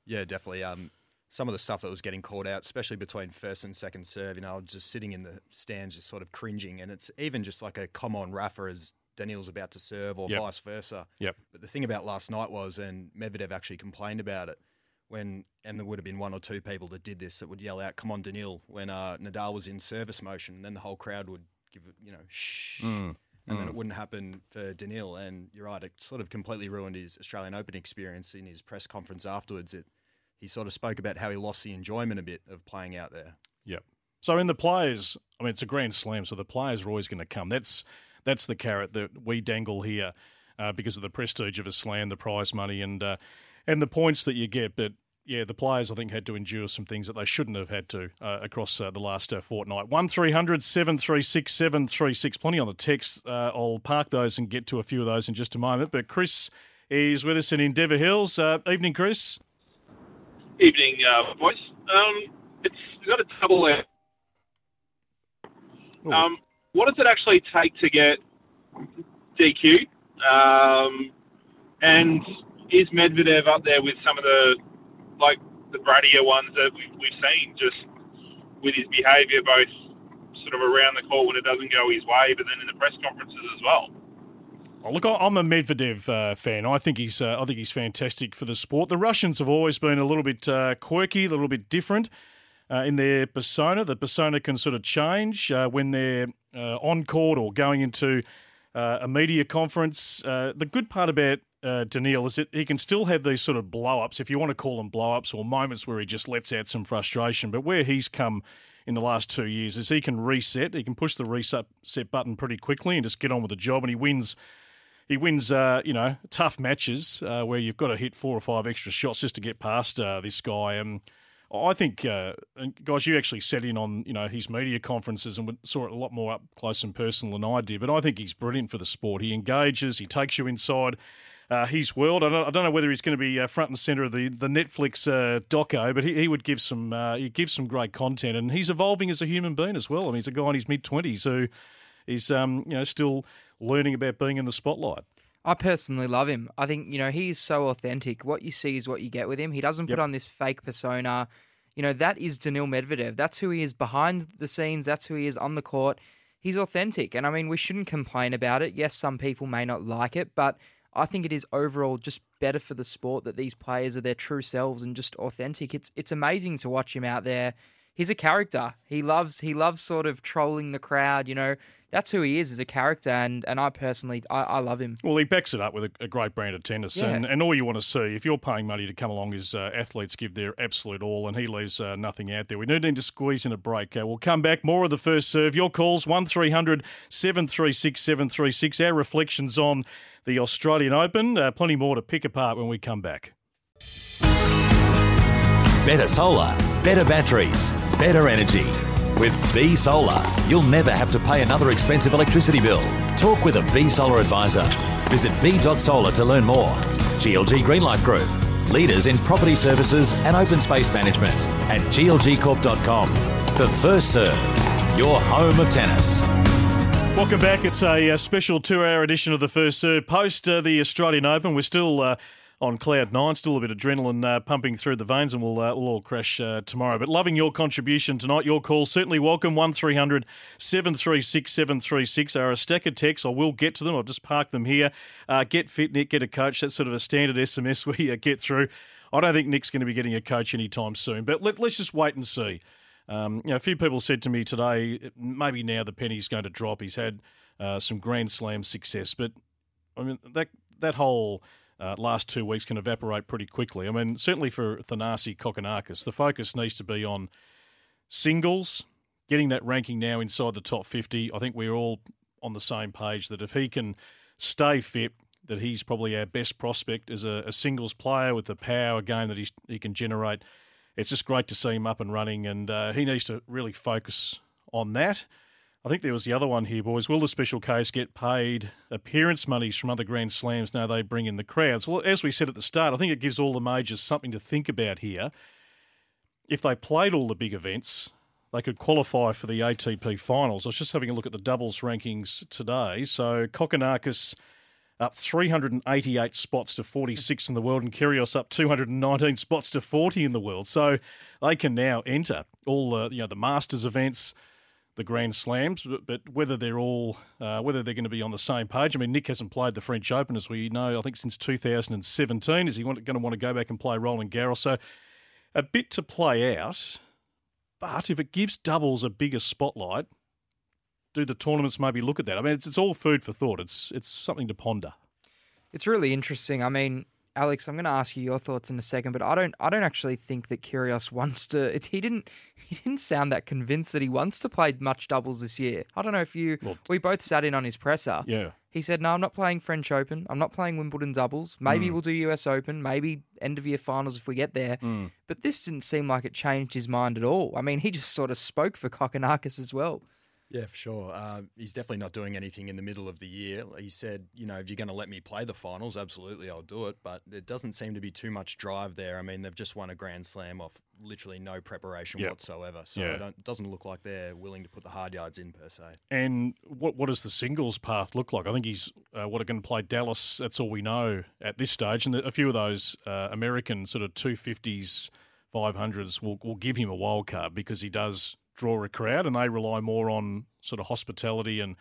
Yeah, definitely. Um, some of the stuff that was getting called out, especially between first and second serve, you know, I was just sitting in the stands, just sort of cringing. And it's even just like a come on Rafa as Daniil's about to serve or Yep. vice versa. Yep. But the thing about last night was, and Medvedev actually complained about it, when, and there would have been one or two people that did this that would yell out, come on, Daniil, when uh, Nadal was in service motion. And then the whole crowd would give it, you know, shh. Mm. And then Mm. it wouldn't happen for Daniil. And you're right, it sort of completely ruined his Australian Open experience in his press conference afterwards. It, he sort of spoke about how he lost the enjoyment a bit of playing out there. Yep. So in the players, I mean, it's a grand slam, so the players are always going to come. That's that's the carrot that we dangle here uh, because of the prestige of a slam, the prize money, and uh, and the points that you get. But yeah, the players I think had to endure some things that they shouldn't have had to uh, across uh, the last uh, fortnight. One 736 736 Plenty on the text. Uh, I'll park those and get to a few of those in just a moment. But Chris is with us in Endeavour Hills. Uh, evening, Chris. Evening, uh, boys. Um, it's got a double. Um, what does it actually take to get DQ? Um, and is Medvedev up there with some of the like the brattier ones that we've, we've seen, just with his behaviour, both sort of around the court when it doesn't go his way, but then in the press conferences as well. Oh, look, I'm a Medvedev uh, fan. I think he's, uh, I think he's fantastic for the sport. The Russians have always been a little bit uh, quirky, a little bit different uh, in their persona. The persona can sort of change uh, when they're uh, on court or going into a media conference. The good part about uh, Daniil is that he can still have these sort of blow ups, if you want to call them blow ups, or moments where he just lets out some frustration. But where he's come in the last two years is he can reset. He can push the reset button pretty quickly and just get on with the job, and he wins he wins, uh, you know, tough matches uh, where you've got to hit four or five extra shots just to get past uh, this guy. Um, I think, uh, and guys, you actually sat in on, you know, his media conferences and saw it a lot more up close and personal than I did. But I think he's brilliant for the sport. He engages, he takes you inside. Uh, his world. I don't, I don't know whether he's going to be uh, front and center of the the Netflix doco, but he, he would give some he gives some great content, and he's evolving as a human being as well. I mean, he's a guy in his mid twenties who is um, you know still learning about being in the spotlight. I personally love him. I think, you know, he's so authentic. What you see is what you get with him. He doesn't Yep. put on this fake persona. You know, that is Daniil Medvedev. That's who he is behind the scenes. That's who he is on the court. He's authentic. And I mean, we shouldn't complain about it. Yes, some people may not like it, but I think it is overall just better for the sport that these players are their true selves and just authentic. It's it's amazing to watch him out there. He's a character. He loves he loves sort of trolling the crowd, you know. That's who he is as a character and, and I personally I, I love him. Well, he backs it up with a, a great brand of tennis, Yeah. and, and all you want to see, if you're paying money to come along, is uh, athletes give their absolute all, and he leaves uh, nothing out there. We do need to squeeze in a break. Uh, we'll come back. More of the first serve. Your calls one 736 736 Our reflections on the Australian Open. Uh, plenty more to pick apart when we come back. Better solar, better batteries, better energy. With B Solar, you'll never have to pay another expensive electricity bill. Talk with a B Solar advisor. Visit b.solar to learn more. GLG Greenlife Group, leaders in property services and open space management. At glgcorp.com. The first serve, your home of tennis. Welcome back. It's a, uh special two hour edition of the First Serve post uh, the Australian Open. We're still uh, on cloud nine. Still a bit of adrenaline uh, pumping through the veins, and we'll, uh, we'll all crash uh, tomorrow. But loving your contribution tonight. Your call certainly welcome. One 736 736 are a stack of texts. I will get to them. I've just parked them here. Uh, get fit, Nick. Get a coach. That's sort of a standard SMS we uh, get through. I don't think Nick's going to be getting a coach anytime soon, but let, us just wait and see. Um, you know, a few people said to me today, maybe now the penny's going to drop. He's had uh, some Grand Slam success, but I mean that that whole uh, last two weeks can evaporate pretty quickly. I mean, certainly for Thanasi Kokkinakis, the focus needs to be on singles, getting that ranking now inside the top 50. I think we're all on the same page that if he can stay fit, that he's probably our best prospect as a, a singles player with the power game that he's, he can generate. It's just great to see him up and running, and uh, he needs to really focus on that. I think there was the other one here, boys. Will the Special Ks get paid appearance monies from other Grand Slams now they bring in the crowds? Well, as we said at the start, I think it gives all the majors something to think about here. If they played all the big events, they could qualify for the ATP finals. I was just having a look at the doubles rankings today. So Kokkinakis up 388 spots to 46 in the world, and Kyrgios up 219 spots to 40 in the world. So they can now enter all the you know the Masters events, the Grand Slams, but, but whether they're all uh, whether they're going to be on the same page. I mean, Nick hasn't played the French Open as we know. I think since 2017. Is he going to want to go back and play Roland Garros? So a bit to play out. But if it gives doubles a bigger spotlight, do the tournaments maybe look at that? I mean, it's, it's all food for thought. It's it's something to ponder. It's really interesting. I mean, Alex, I'm going to ask you your thoughts in a second, but I don't I don't actually think that Kyrgios wants to. It, he didn't he didn't sound that convinced that he wants to play much doubles this year. I don't know if you well, we both sat in on his presser. Yeah. He said, "No, I'm not playing French Open. I'm not playing Wimbledon doubles. Maybe mm. we'll do US Open. Maybe end of year finals if we get there." Mm. But this didn't seem like it changed his mind at all. I mean, he just sort of spoke for Kokkinakis as well. Yeah, for sure. Uh, he's definitely not doing anything in the middle of the year. He said, you know, if you're going to let me play the finals, absolutely, I'll do it. But there doesn't seem to be too much drive there. I mean, they've just won a Grand Slam off literally no preparation yep. whatsoever. So yeah. it doesn't look like they're willing to put the hard yards in per se. And what what does the singles path look like? I think he's uh, what are going to play Dallas. That's all we know at this stage. And a few of those uh, American sort of two fifties, five hundreds will will give him a wild card because he does draw a crowd, and they rely more on sort of hospitality and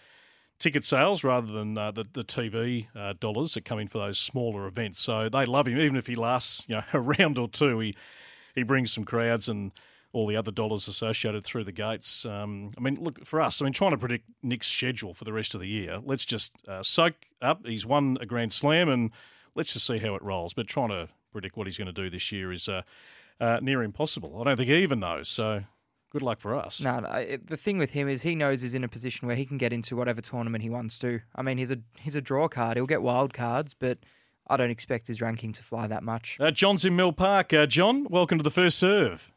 ticket sales rather than uh, the the TV uh, dollars that come in for those smaller events. So they love him, even if he lasts you know a round or two. He he brings some crowds and all the other dollars associated through the gates. Um, I mean, look for us. I mean, trying to predict Nick's schedule for the rest of the year. Let's just uh, soak up. He's won a Grand Slam, and let's just see how it rolls. But trying to predict what he's going to do this year is. Uh, uh, near impossible. I don't think he even knows. So good luck for us. No, no it, the thing with him is he knows he's in a position where he can get into whatever tournament he wants to. I mean, he's a he's a draw card. He'll get wild cards, but I don't expect his ranking to fly that much. Uh, John's in Mill Park. Uh, John, welcome to the first serve.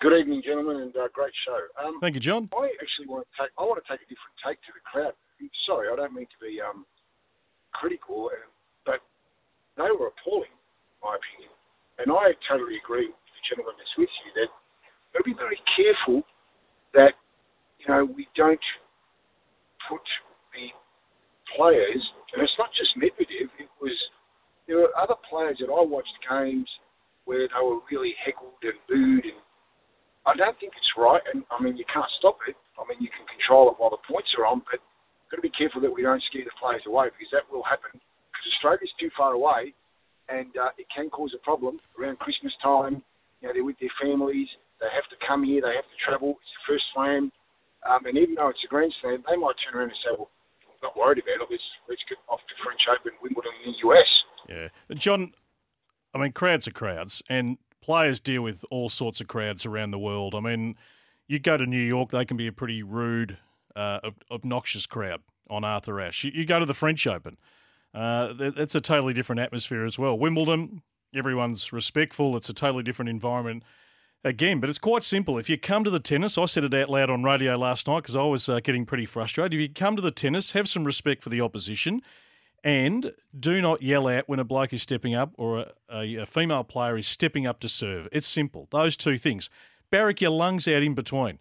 Good evening, gentlemen, and uh, great show. Um, Thank you, John. I actually want to take I want to take a different take to the crowd. Sorry, I don't mean to be um, critical, uh, but they were appalling, in my opinion. And I totally agree with the gentleman that's with you that to be very careful that you know we don't put the players, and it's not just Medvedev. It was there were other players that I watched games where they were really heckled and booed, and I don't think it's right. And I mean, you can't stop it. I mean, you can control it while the points are on, but got to be careful that we don't scare the players away because that will happen. Because Australia's too far away, and uh, it can cause a problem around Christmas time. You know, they're with their families. They have to come here. They have to travel. It's the first slam. Um, and even though it's a Grand Slam, they might turn around and say, well, I'm not worried about it. Let's, let's get off to French Open, Wimbledon in the US. Yeah. John, I mean, crowds are crowds, and players deal with all sorts of crowds around the world. I mean, you go to New York, they can be a pretty rude, uh, obnoxious crowd on Arthur Ashe. You, you go to the French Open, uh, it's a totally different atmosphere as well. Wimbledon, everyone's respectful. It's a totally different environment again. But it's quite simple. If you come to the tennis, I said it out loud on radio last night because I was uh, getting pretty frustrated. If you come to the tennis, have some respect for the opposition. And do not yell out when a bloke is stepping up or a, a, a female player is stepping up to serve. It's simple. Those two things. Barrack your lungs out in between.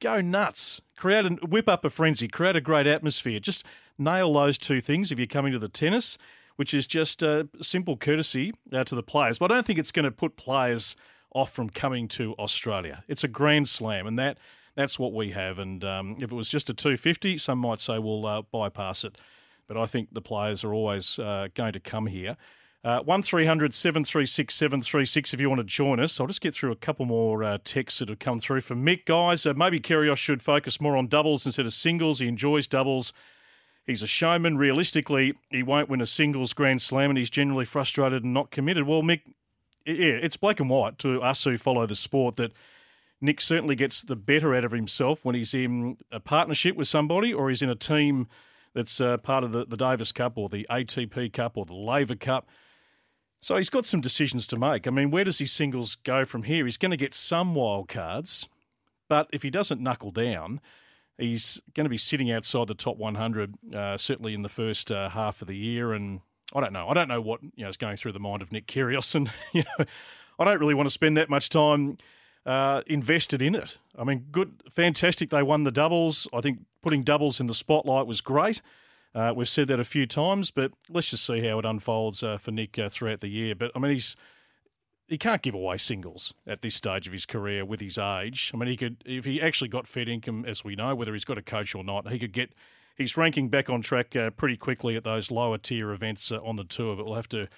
Go nuts. Create and whip up a frenzy. Create a great atmosphere. Just nail those two things if you're coming to the tennis which is just uh, simple courtesy uh, to the players. But I don't think it's going to put players off from coming to Australia. It's a grand slam, and that that's what we have. And um, if it was just a 250, some might say we'll uh, bypass it. But I think the players are always uh, going to come here. Uh, 1300 736 736 if you want to join us. I'll just get through a couple more uh, texts that have come through from Mick. Guys, uh, maybe Kyrgios should focus more on doubles instead of singles. He enjoys doubles. He's a showman. Realistically, he won't win a singles Grand Slam and he's generally frustrated and not committed. Well, Mick, yeah, it's black and white to us who follow the sport that Nick certainly gets the better out of himself when he's in a partnership with somebody or he's in a team that's uh, part of the, the Davis Cup or the ATP Cup or the Laver Cup. So he's got some decisions to make. I mean, where does his singles go from here? He's going to get some wild cards, but if he doesn't knuckle down, he's going to be sitting outside the top 100, uh, certainly in the first uh, half of the year. And I don't know. I don't know what you know is going through the mind of Nick Kyrgios, and you know, I don't really want to spend that much time uh, invested in it. I mean, good, fantastic. They won the doubles. I think putting doubles in the spotlight was great. Uh, we've said that a few times, but let's just see how it unfolds uh, for Nick uh, throughout the year. But I mean, he's he can't give away singles at this stage of his career with his age. I mean, he could if he actually got Fed income, as we know, whether he's got a coach or not, he could get his ranking back on track uh, pretty quickly at those lower tier events uh, on the tour. But we'll have to.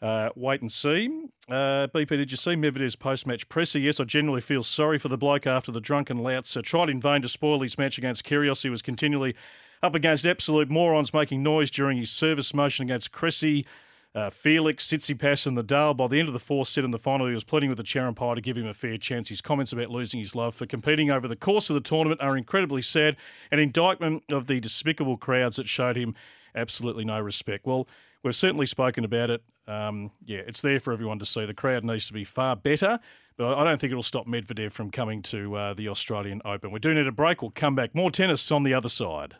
Uh, wait and see. Uh, BP, did you see Medvedev's post-match presser? Yes, I generally feel sorry for the bloke after the drunken louts uh, tried in vain to spoil his match against Kyrgios. He was continually up against absolute morons making noise during his service motion against Cressy. Uh, Felix, Tsitsipas, and Nadal. By the end of the fourth set in the final, he was pleading with the chair umpire to give him a fair chance. His comments about losing his love for competing over the course of the tournament are incredibly sad, an indictment of the despicable crowds that showed him absolutely no respect. Well, we've certainly spoken about it. Um, yeah, it's there for everyone to see. The crowd needs to be far better, but I don't think it'll stop Medvedev from coming to uh, the Australian Open. We do need a break. We'll come back. More tennis on the other side.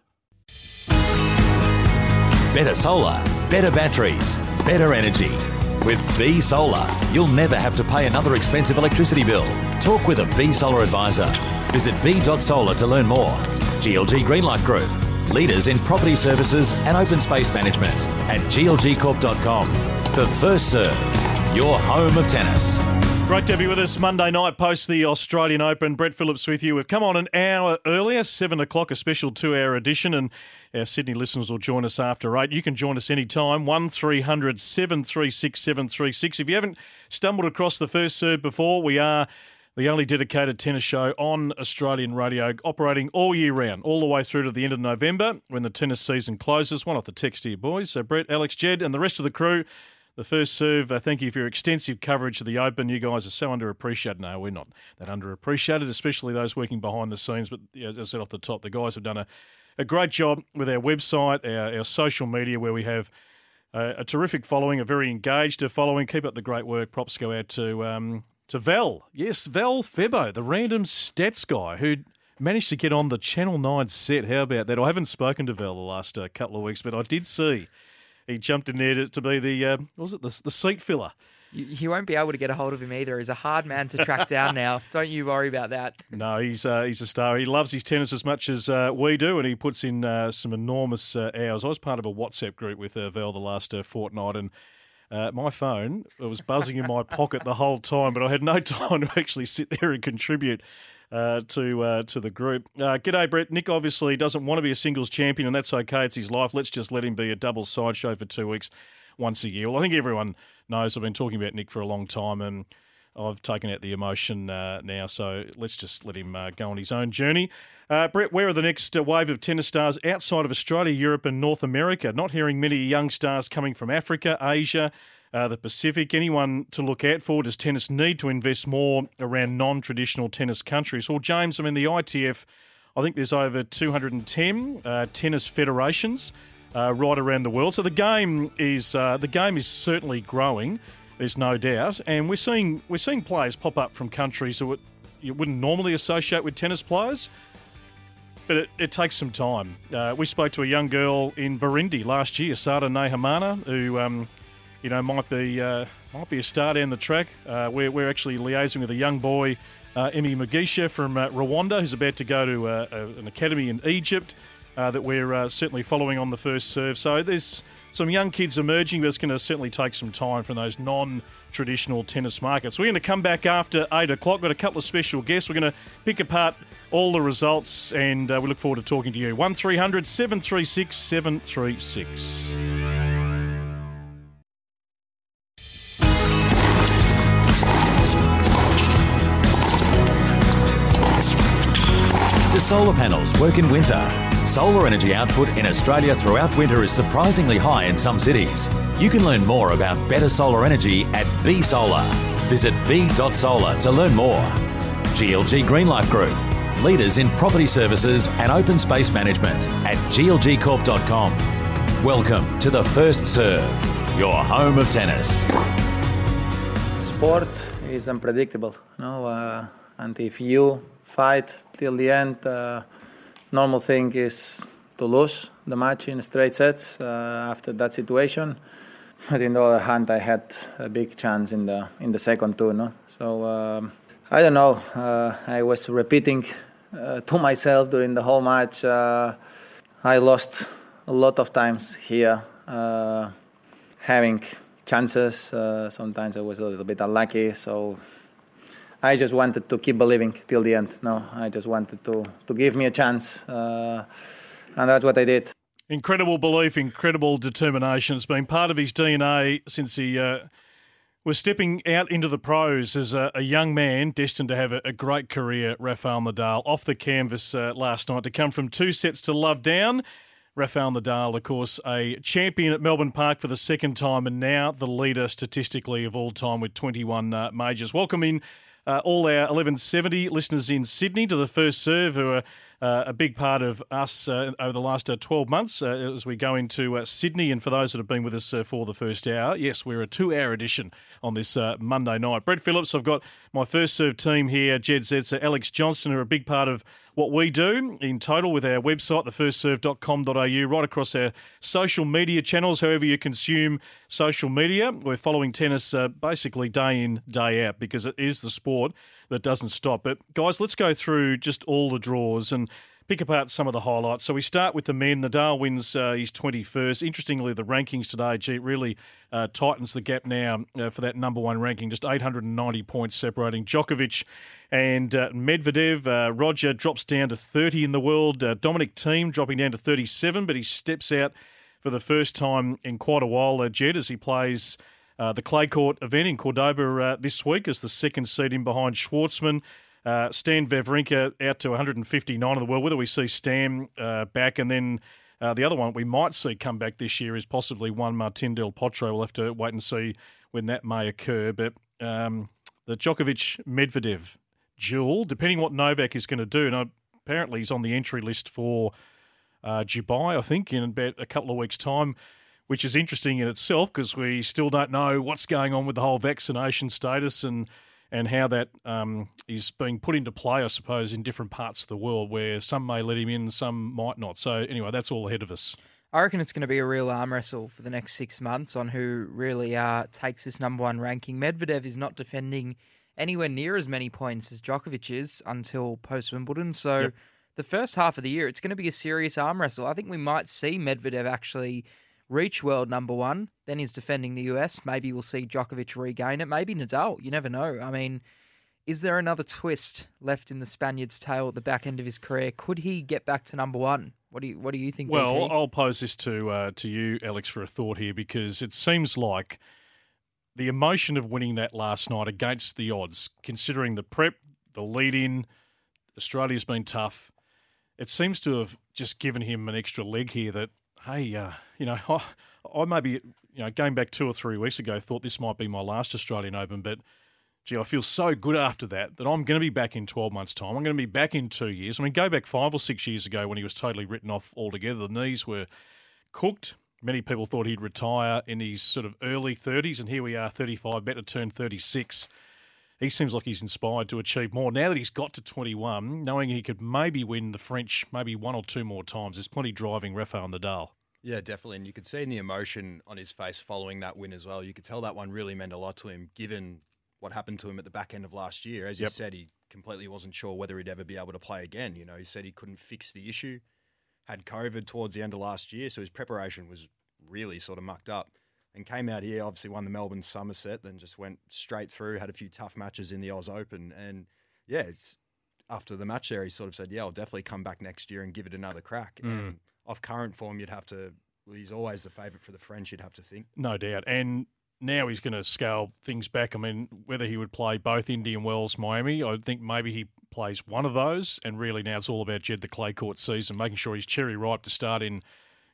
Better solar, better batteries, better energy. With B Solar, you'll never have to pay another expensive electricity bill. Talk with a B Solar advisor. Visit b.solar to learn more. GLG Greenlife Group, leaders in property services and open space management at glgcorp.com. The first serve, your home of tennis. Great to be with us Monday night post the Australian Open. Brett Phillips with you. We've come on an hour earlier, 7 o'clock, a special two hour edition, and our Sydney listeners will join us after 8. You can join us anytime, 1300 736 736. If you haven't stumbled across the first serve before, we are the only dedicated tennis show on Australian radio, operating all year round, all the way through to the end of November when the tennis season closes. One off the text here, boys. So, Brett, Alex, Jedd, and the rest of the crew the first serve, uh, thank you for your extensive coverage of the Open. You guys are so underappreciated. No, we're not that underappreciated, especially those working behind the scenes. But as I said off the top, the guys have done a, a great job with our website, our, our social media, where we have uh, a terrific following, a very engaged following. Keep up the great work. Props go out to um, to Val. Yes, Val Febo, the random stats guy who managed to get on the Channel 9 set. How about that? I haven't spoken to Val the last uh, couple of weeks, but I did see he jumped in there to, to be the uh, was it the, the seat filler. You, you, won't be able to get a hold of him either. He's a hard man to track down now. Don't you worry about that. No, he's uh, he's a star. He loves his tennis as much as uh, we do, and he puts in uh, some enormous uh, hours. I was part of a WhatsApp group with uh, Val the last uh, fortnight, and my phone it was buzzing in my pocket the whole time, but I had no time to actually sit there and contribute uh, to uh, to the group. Uh, g'day, Brett. Nick obviously doesn't want to be a singles champion, and that's okay. It's his life. Let's just let him be a double sideshow for two weeks, once a year. Well, I think everyone knows I've been talking about Nick for a long time, and I've taken out the emotion uh, now. So let's just let him uh, go on his own journey. Uh, Brett, where are the next uh, wave of tennis stars outside of Australia, Europe, and North America? Not hearing many young stars coming from Africa, Asia uh, the Pacific. Anyone to look out for? Does tennis need to invest more around non traditional tennis countries? Well, James, I mean, the ITF, I think there's over 210 uh, tennis federations uh, right around the world. So the game is uh, the game is certainly growing. There's no doubt, and we're seeing we're seeing players pop up from countries that you wouldn't normally associate with tennis players. But it, it takes some time. Uh, we spoke to a young girl in Burundi last year, Sada Nahimana, who um, you know, might be uh, might be a star down the track. Uh, we're, we're actually liaising with a young boy, uh, Emi Mugisha from uh, Rwanda, who's about to go to uh, an academy in Egypt. uh, that we're certainly following on the first serve. So there's some young kids emerging, but it's going to certainly take some time from those non traditional tennis markets. We're going to come back after 8 o'clock. Got a couple of special guests. We're going to pick apart all the results and uh, we look forward to talking to you. 1300 736 736. Solar panels work in winter? Solar energy output in Australia throughout winter is surprisingly high in some cities. You can learn more about better solar energy at B Solar. Visit b.solar to learn more. GLG Greenlife Group, leaders in property services and open space management at glgcorp.com. Welcome to the First Serve, your home of tennis. Sport is unpredictable, you know, uh, and if you fight till the end, uh, normal thing is to lose the match in straight sets uh, after that situation. But in the other hand, I had a big chance in the in the second two, no. So um, I don't know. Uh, I was repeating uh, to myself during the whole match. Uh, I lost a lot of times here, uh, having chances. Sometimes I was a little bit unlucky. So I just wanted to keep believing till the end. No, I just wanted to to give me a chance, uh, and that's what I did. Incredible belief, incredible determination. It's been part of his DNA since he uh, was stepping out into the pros as a, a young man destined to have a, a, great career. Rafael Nadal off the canvas uh, last night to come from two sets to love down. Rafael Nadal, of course, a champion at Melbourne Park for the second time, and now the leader statistically of all time with 21 uh, majors. Welcome in uh, all our 1170 listeners in Sydney to the first serve, who are uh, a big part of us uh, over the last uh, 12 months uh, as we go into uh, Sydney. And for those that have been with us for the first hour, yes, we're a two hour edition on this Monday night. Brett Phillips, I've got my first serve team here, Jedd Zetzer, Alex Johnstone, who are a big part of what we do in total with our website, thefirstserve.com.au, right across our social media channels, however you consume social media. We're following tennis uh, basically day in, day out because it is the sport that doesn't stop. But guys, let's go through just all the draws and pick apart some of the highlights. So we start with the men. Nadal wins uh, his 21st. Interestingly, the rankings today, gee, really uh, tightens the gap now uh, for that number one ranking, just 890 points separating Djokovic and uh, Medvedev. Uh, Roger drops down to 30 in the world. Uh, Dominic Thiem dropping down to 37, but he steps out for the first time in quite a while, uh, Jedd, as he plays uh, the clay court event in Cordoba this week as the second seed in behind Schwartzman. Uh, Stan Wawrinka out to 159 in the world. Whether we see Stan uh, back and then uh, the other one we might see come back this year is possibly one Martin Del Potro. We'll have to wait and see when that may occur. But um, the Djokovic Medvedev duel, depending what Novak is going to do, and apparently he's on the entry list for uh, Dubai, I think, in about a couple of weeks' time which is interesting in itself because we still don't know what's going on with the whole vaccination status and and how that um, is being put into play, I suppose, in different parts of the world where some may let him in, some might not. So anyway, that's all ahead of us. I reckon it's going to be a real arm wrestle for the next six months on who really uh, takes this number one ranking. Medvedev is not defending anywhere near as many points as Djokovic is until post Wimbledon. So yep. the first half of the year, it's going to be a serious arm wrestle. I think we might see Medvedev actually reach world number one. Then he's defending the US. Maybe we'll see Djokovic regain it. Maybe Nadal. You never know. I mean, is there another twist left in the Spaniard's tail at the back end of his career? Could he get back to number one? What do you What do you think? Well, BP? I'll pose this to uh, to you, Alex, for a thought here because it seems like the emotion of winning that last night against the odds, considering the prep, the lead in, Australia's been tough. It seems to have just given him an extra leg here that hey, uh, you know, I, I maybe, you know, going back two or three weeks ago, thought this might be my last Australian Open, but gee, I feel so good after that that I'm going to be back in 12 months' time. I'm going to be back in two years. I mean, go back five or six years ago when he was totally written off altogether. The knees were cooked. Many people thought he'd retire in his sort of early 30s, and here we are, 35, better turn 36. He seems like he's inspired to achieve more. Now that he's got to 21, knowing he could maybe win the French maybe one or two more times, there's plenty driving Rafael Nadal. Yeah, definitely. And you could see in the emotion on his face following that win as well. You could tell that one really meant a lot to him, given what happened to him at the back end of last year. As yep. you said, he completely wasn't sure whether he'd ever be able to play again. You know, he said he couldn't fix the issue, had COVID towards the end of last year, so his preparation was really sort of mucked up. And came out here, obviously won the Melbourne Summer Set, then just went straight through, had a few tough matches in the Oz Open. And yeah, it's, after the match there, he sort of said, Yeah, I'll definitely come back next year and give it another crack. Mm. And off current form, you'd have to, well, he's always the favourite for the French, you'd have to think. No doubt. And now he's going to scale things back. I mean, whether he would play both Indian Wells, Miami, I think maybe he plays one of those. And really now it's all about Jedd the clay court season, making sure he's cherry ripe to start in,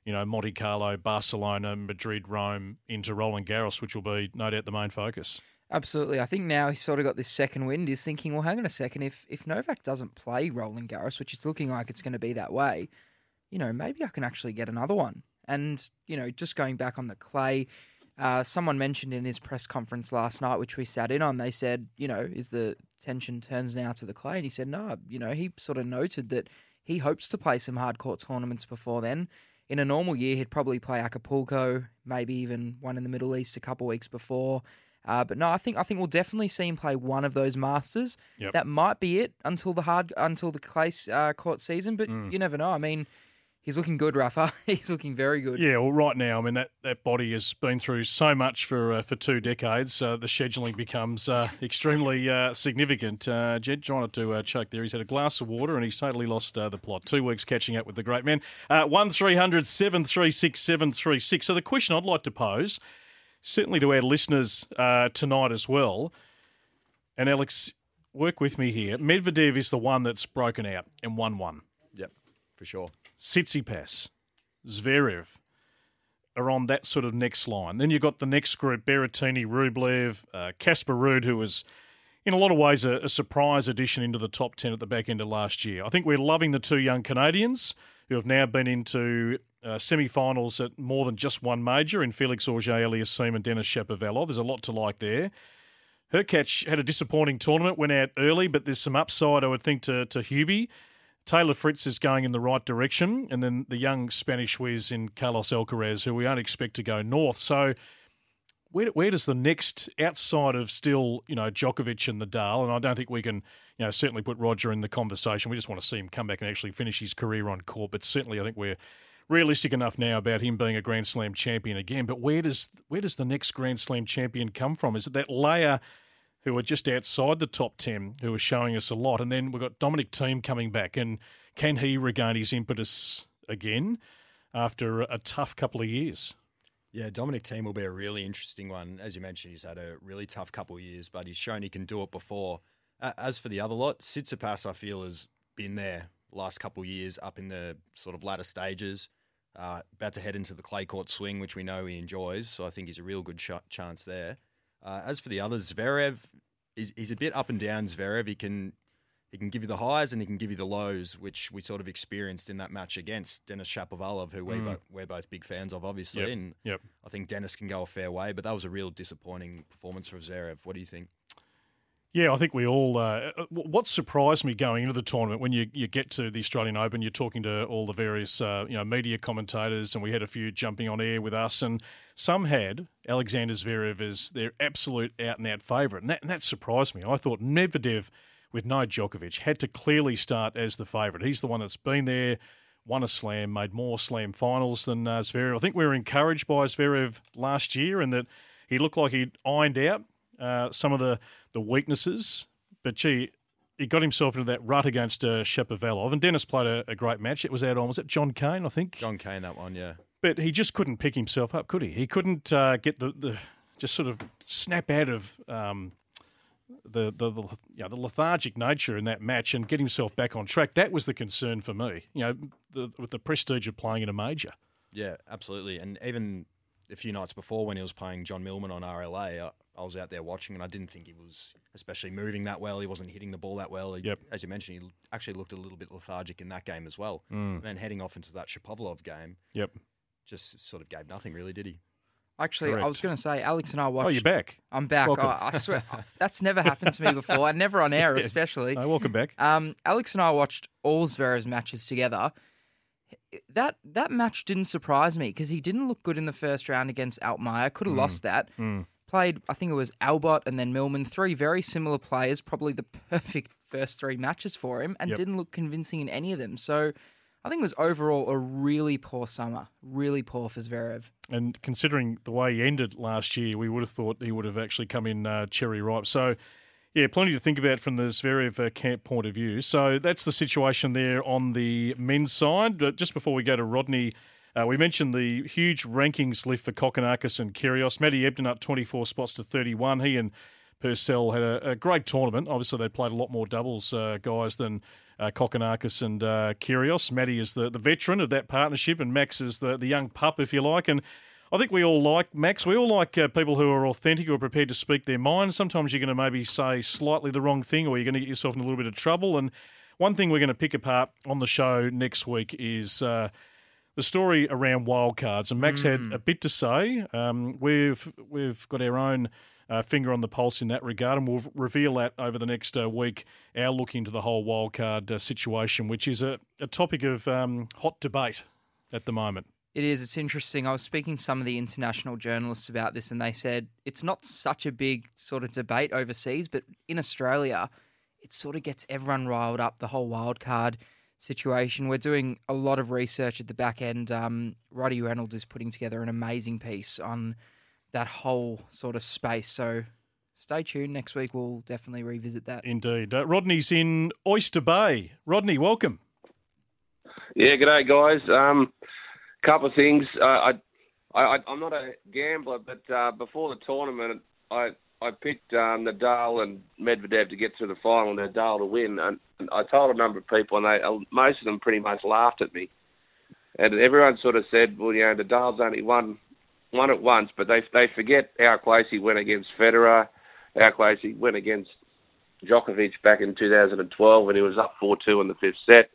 you know, Monte Carlo, Barcelona, Madrid, Rome, into Roland Garros, which will be no doubt the main focus. Absolutely. I think now he's sort of got this second wind. He's thinking, well, hang on a second. If if Novak doesn't play Roland Garros, which is looking like it's going to be that way, you know, maybe I can actually get another one. And you know, just going back on the clay, uh, someone mentioned in his press conference last night, which we sat in on, they said, you know, is the tension turns now to the clay? And he said, no. You know, he sort of noted that he hopes to play some hard court tournaments before then. In a normal year, he'd probably play Acapulco, maybe even one in the Middle East a couple weeks before. Uh, but no, I think I think we'll definitely see him play one of those Masters. Yep. That might be it until the hard until the clay uh, court season. But Mm. you never know. I mean, he's looking good, Rafa. he's looking very good. Yeah, well, right now, I mean that, that body has been through so much for uh, for two decades. Uh, the scheduling becomes uh, extremely uh, significant. Uh, Jedd trying to uh, choke there. He's had a glass of water and he's totally lost uh, the plot. Two weeks catching up with the great man. Uh, one three hundred seven three six seven three six. So the question I'd like to pose, certainly to our listeners uh, tonight as well, and Alex, work with me here. Medvedev is the one that's broken out and won one. Yep, for sure. Tsitsipas, Zverev are on that sort of next line. Then you've got the next group, Berrettini, Rublev, uh, Casper Ruud, who was in a lot of ways a, a surprise addition into the top 10 at the back end of last year. I think we're loving the two young Canadians who have now been into uh, semi-finals at more than just one major in Felix Auger-Aliassime and Denis Shapovalov. There's a lot to like there. Hurkacz had a disappointing tournament, went out early, but there's some upside, I would think, to, to Hubi. Taylor Fritz is going in the right direction, and then the young Spanish whiz in Carlos Alcaraz, who we don't expect to go north. So, where, where does the next outside of still, you know, Djokovic and Nadal, and I don't think we can, you know, certainly put Roger in the conversation. We just want to see him come back and actually finish his career on court. But certainly, I think we're realistic enough now about him being a Grand Slam champion again. But where does where does the next Grand Slam champion come from? Is it that layer? Who are just outside the top 10, who are showing us a lot. And then we've got Dominic Thiem coming back. And can he regain his impetus again after a tough couple of years? Yeah, Dominic Thiem will be a really interesting one. As you mentioned, he's had a really tough couple of years, but he's shown he can do it before. As for the other lot, Tsitsipas, I feel, has been there last couple of years, up in the sort of latter stages. Uh, about to head into the clay court swing, which we know he enjoys. So I think he's a real good ch- chance there. Uh, as for the others, Zverev, is he's a bit up and down. Zverev, he can he can give you the highs and he can give you the lows, which we sort of experienced in that match against Denis Shapovalov, who we Mm. bo- we're both big fans of, obviously. Yep, And yep. I think Denis can go a fair way, but that was a real disappointing performance for Zverev. What do you think? Yeah, I think we all. Uh, what surprised me going into the tournament when you, you get to the Australian Open, you're talking to all the various uh, you know media commentators, and we had a few jumping on air with us, and some had Alexander Zverev as their absolute out and out favourite, and that, and that surprised me. I thought Medvedev, with no Djokovic, had to clearly start as the favourite. He's the one that's been there, won a slam, made more slam finals than uh, Zverev. I think we were encouraged by Zverev last year, and that he looked like he'd ironed out uh, some of the, the weaknesses. But gee, he got himself into that rut against uh, Shapovalov, and Denis played a, a great match. It was out on was it John Cain, I think. John Cain, that one, yeah. But he just couldn't pick himself up, could he? He couldn't uh, get the, the just sort of snap out of um, the the the, you know, the lethargic nature in that match and get himself back on track. That was the concern for me. You know, the, with the prestige of playing in a major. Yeah, absolutely. And even a few nights before when he was playing John Millman on RLA, I, I was out there watching and I didn't think he was especially moving that well. He wasn't hitting the ball that well. He, Yep. As you mentioned, he actually looked a little bit lethargic in that game as well. Mm. And then heading off into that Shapovalov game, Yep. just sort of gave nothing really, did he? Actually, I was going to say, Alex and I watched. Oh, you're back. I'm back. I, I swear, that's never happened to me before, and never on air, Yes. especially. No, welcome back. Um, Alex and I watched all Zverev's matches together. That that match didn't surprise me because he didn't look good in the first round against Altmaier. Could have Mm. lost that. Mm. Played, I think it was Albot and then Millman, Three very similar players, probably the perfect first three matches for him, and Yep. didn't look convincing in any of them. So I think it was overall a really poor summer, really poor for Zverev. And considering the way he ended last year, we would have thought he would have actually come in uh, cherry ripe. So, yeah, plenty to think about from the Zverev uh, camp point of view. So that's the situation there on the men's side. But just before we go to Rodney, uh, we mentioned the huge rankings lift for Kokkinakis and Kyrgios. Matty Ebden up 24 spots to 31. He and Purcell had a, a great tournament. Obviously, they played a lot more doubles uh, guys than uh, Kokkinakis and uh, Kyrgios. Matty is the, the veteran of that partnership, and Max is the, the young pup, if you like. And I think we all like Max. We all like uh, people who are authentic, who are prepared to speak their mind. Sometimes you're going to maybe say slightly the wrong thing, or you're going to get yourself in a little bit of trouble. And one thing we're going to pick apart on the show next week is uh, the story around wildcards. And Max had Mm. a bit to say. Um, we've we've got our own uh, finger on the pulse in that regard, and we'll reveal that over the next uh, week. Our look into the whole wildcard uh, situation, which is a, a topic of um, hot debate at the moment. It is. It's interesting. I was speaking to some of the international journalists about this, and they said it's not such a big sort of debate overseas, but in Australia, it sort of gets everyone riled up. The whole wild card situation. We're doing a lot of research at the back end. Um, Roddy Reynolds is putting together an amazing piece on that whole sort of space. So stay tuned. Next week, we'll definitely revisit that. Indeed. Uh, Rodney's in Oyster Bay. Rodney, welcome. Yeah, g'day guys. Um, couple of things. Uh, I, I, I'm not a gambler, but uh, before the tournament, I, I picked um, Nadal and Medvedev to get to the final, and Nadal to win. And, and I told a number of people, and they, uh, most of them pretty much laughed at me. And everyone sort of said, "Well, you know, Nadal's only won won it once, but they they forget how close he went against Federer, how close he went against Djokovic back in 2012 when he was up 4-2 in the fifth set."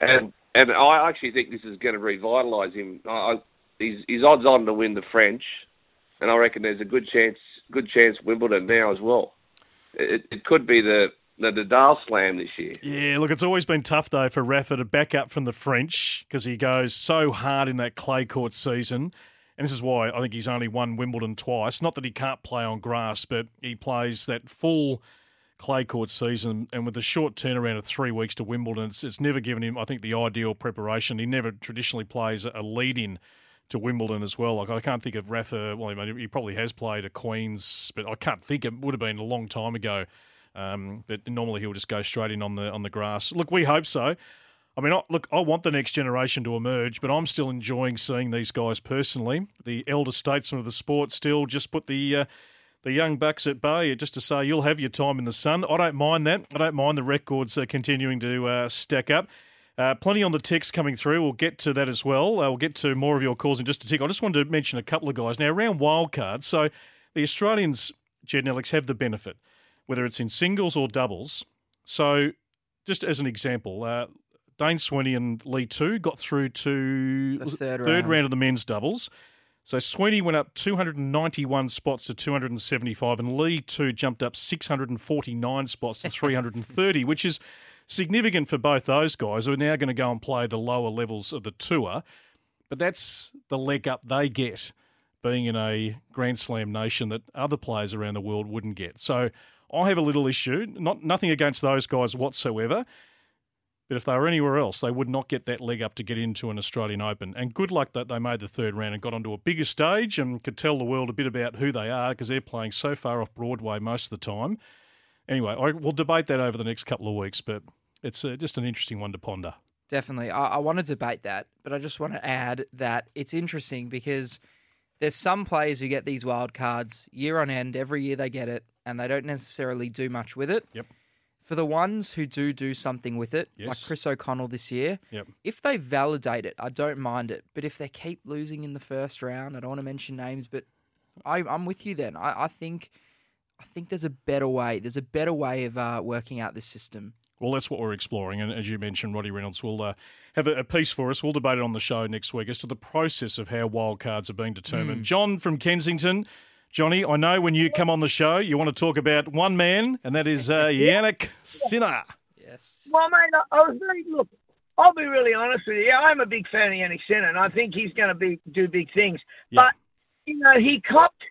And and I actually think this is going to revitalise him. I, I, he's, he's odds on to win the French, and I reckon there's a good chance good chance Wimbledon now as well. It, it could be the the Nadal Slam this year. Yeah, look, it's always been tough though for Rafa to back up from the French because he goes so hard in that clay court season. And this is why I think he's only won Wimbledon twice. Not that he can't play on grass, but he plays that full clay court season. And with the short turnaround of three weeks to Wimbledon, it's, it's never given him, I think, the ideal preparation. He never traditionally plays a lead in to Wimbledon as well. Like I can't think of Rafa. Well, he probably has played a Queens, but I can't think it would have been a long time ago. Um, but normally he'll just go straight in on the on the grass. Look, we hope so. I mean, I, look, I want the next generation to emerge, but I'm still enjoying seeing these guys personally. The elder statesmen of the sport still just put the uh, the young bucks at bay just to say you'll have your time in the sun. I don't mind that. I don't mind the records uh, continuing to uh, stack up. Uh, plenty on the text coming through. We'll get to that as well. Uh, we'll get to more of your calls in just a tick. I just wanted to mention a couple of guys now around wildcards. So the Australians, Jedd and Alex, have the benefit, whether it's in singles or doubles. So just as an example, uh, Dane Sweeney and Li Tu got through to The third third round. round of the men's doubles. So Sweeney went up 291 spots to 275, and Li Tu jumped up 649 spots to 330, which is significant for both those guys who are now going to go and play the lower levels of the tour. But that's the leg up they get being in a Grand Slam nation that other players around the world wouldn't get. So I have a little issue, not nothing against those guys whatsoever. But if they were anywhere else, they would not get that leg up to get into an Australian Open. And good luck that they made the third round and got onto a bigger stage and could tell the world a bit about who they are because they're playing so far off Broadway most of the time. Anyway, I, we'll debate that over the next couple of weeks, but it's uh, just an interesting one to ponder. Definitely. I, I want to debate that, but I just want to add that it's interesting because there's some players who get these wild cards year on end, every year they get it, and they don't necessarily do much with it. Yep. For the ones who do do something with it, like Chris O'Connell this year, Yep. if they validate it, I don't mind it. But if they keep losing in the first round, I don't want to mention names, but I, I'm with you then. I, I think I think there's a better way. There's a better way of uh, working out this system. Well, that's what we're exploring. And as you mentioned, Roddy Reynolds will uh, have a, a piece for us. We'll debate it on the show next week as to the process of how wildcards are being determined. Mm. John from Kensington. Johnny, I know when you come on the show, you want to talk about one man, and that is uh, Jannik Sinner. Yes. Well, mate, I I was very look. I'll be really honest with you. I'm a big fan of Jannik Sinner, and I think he's going to be do big things. Yeah. But you know, he copped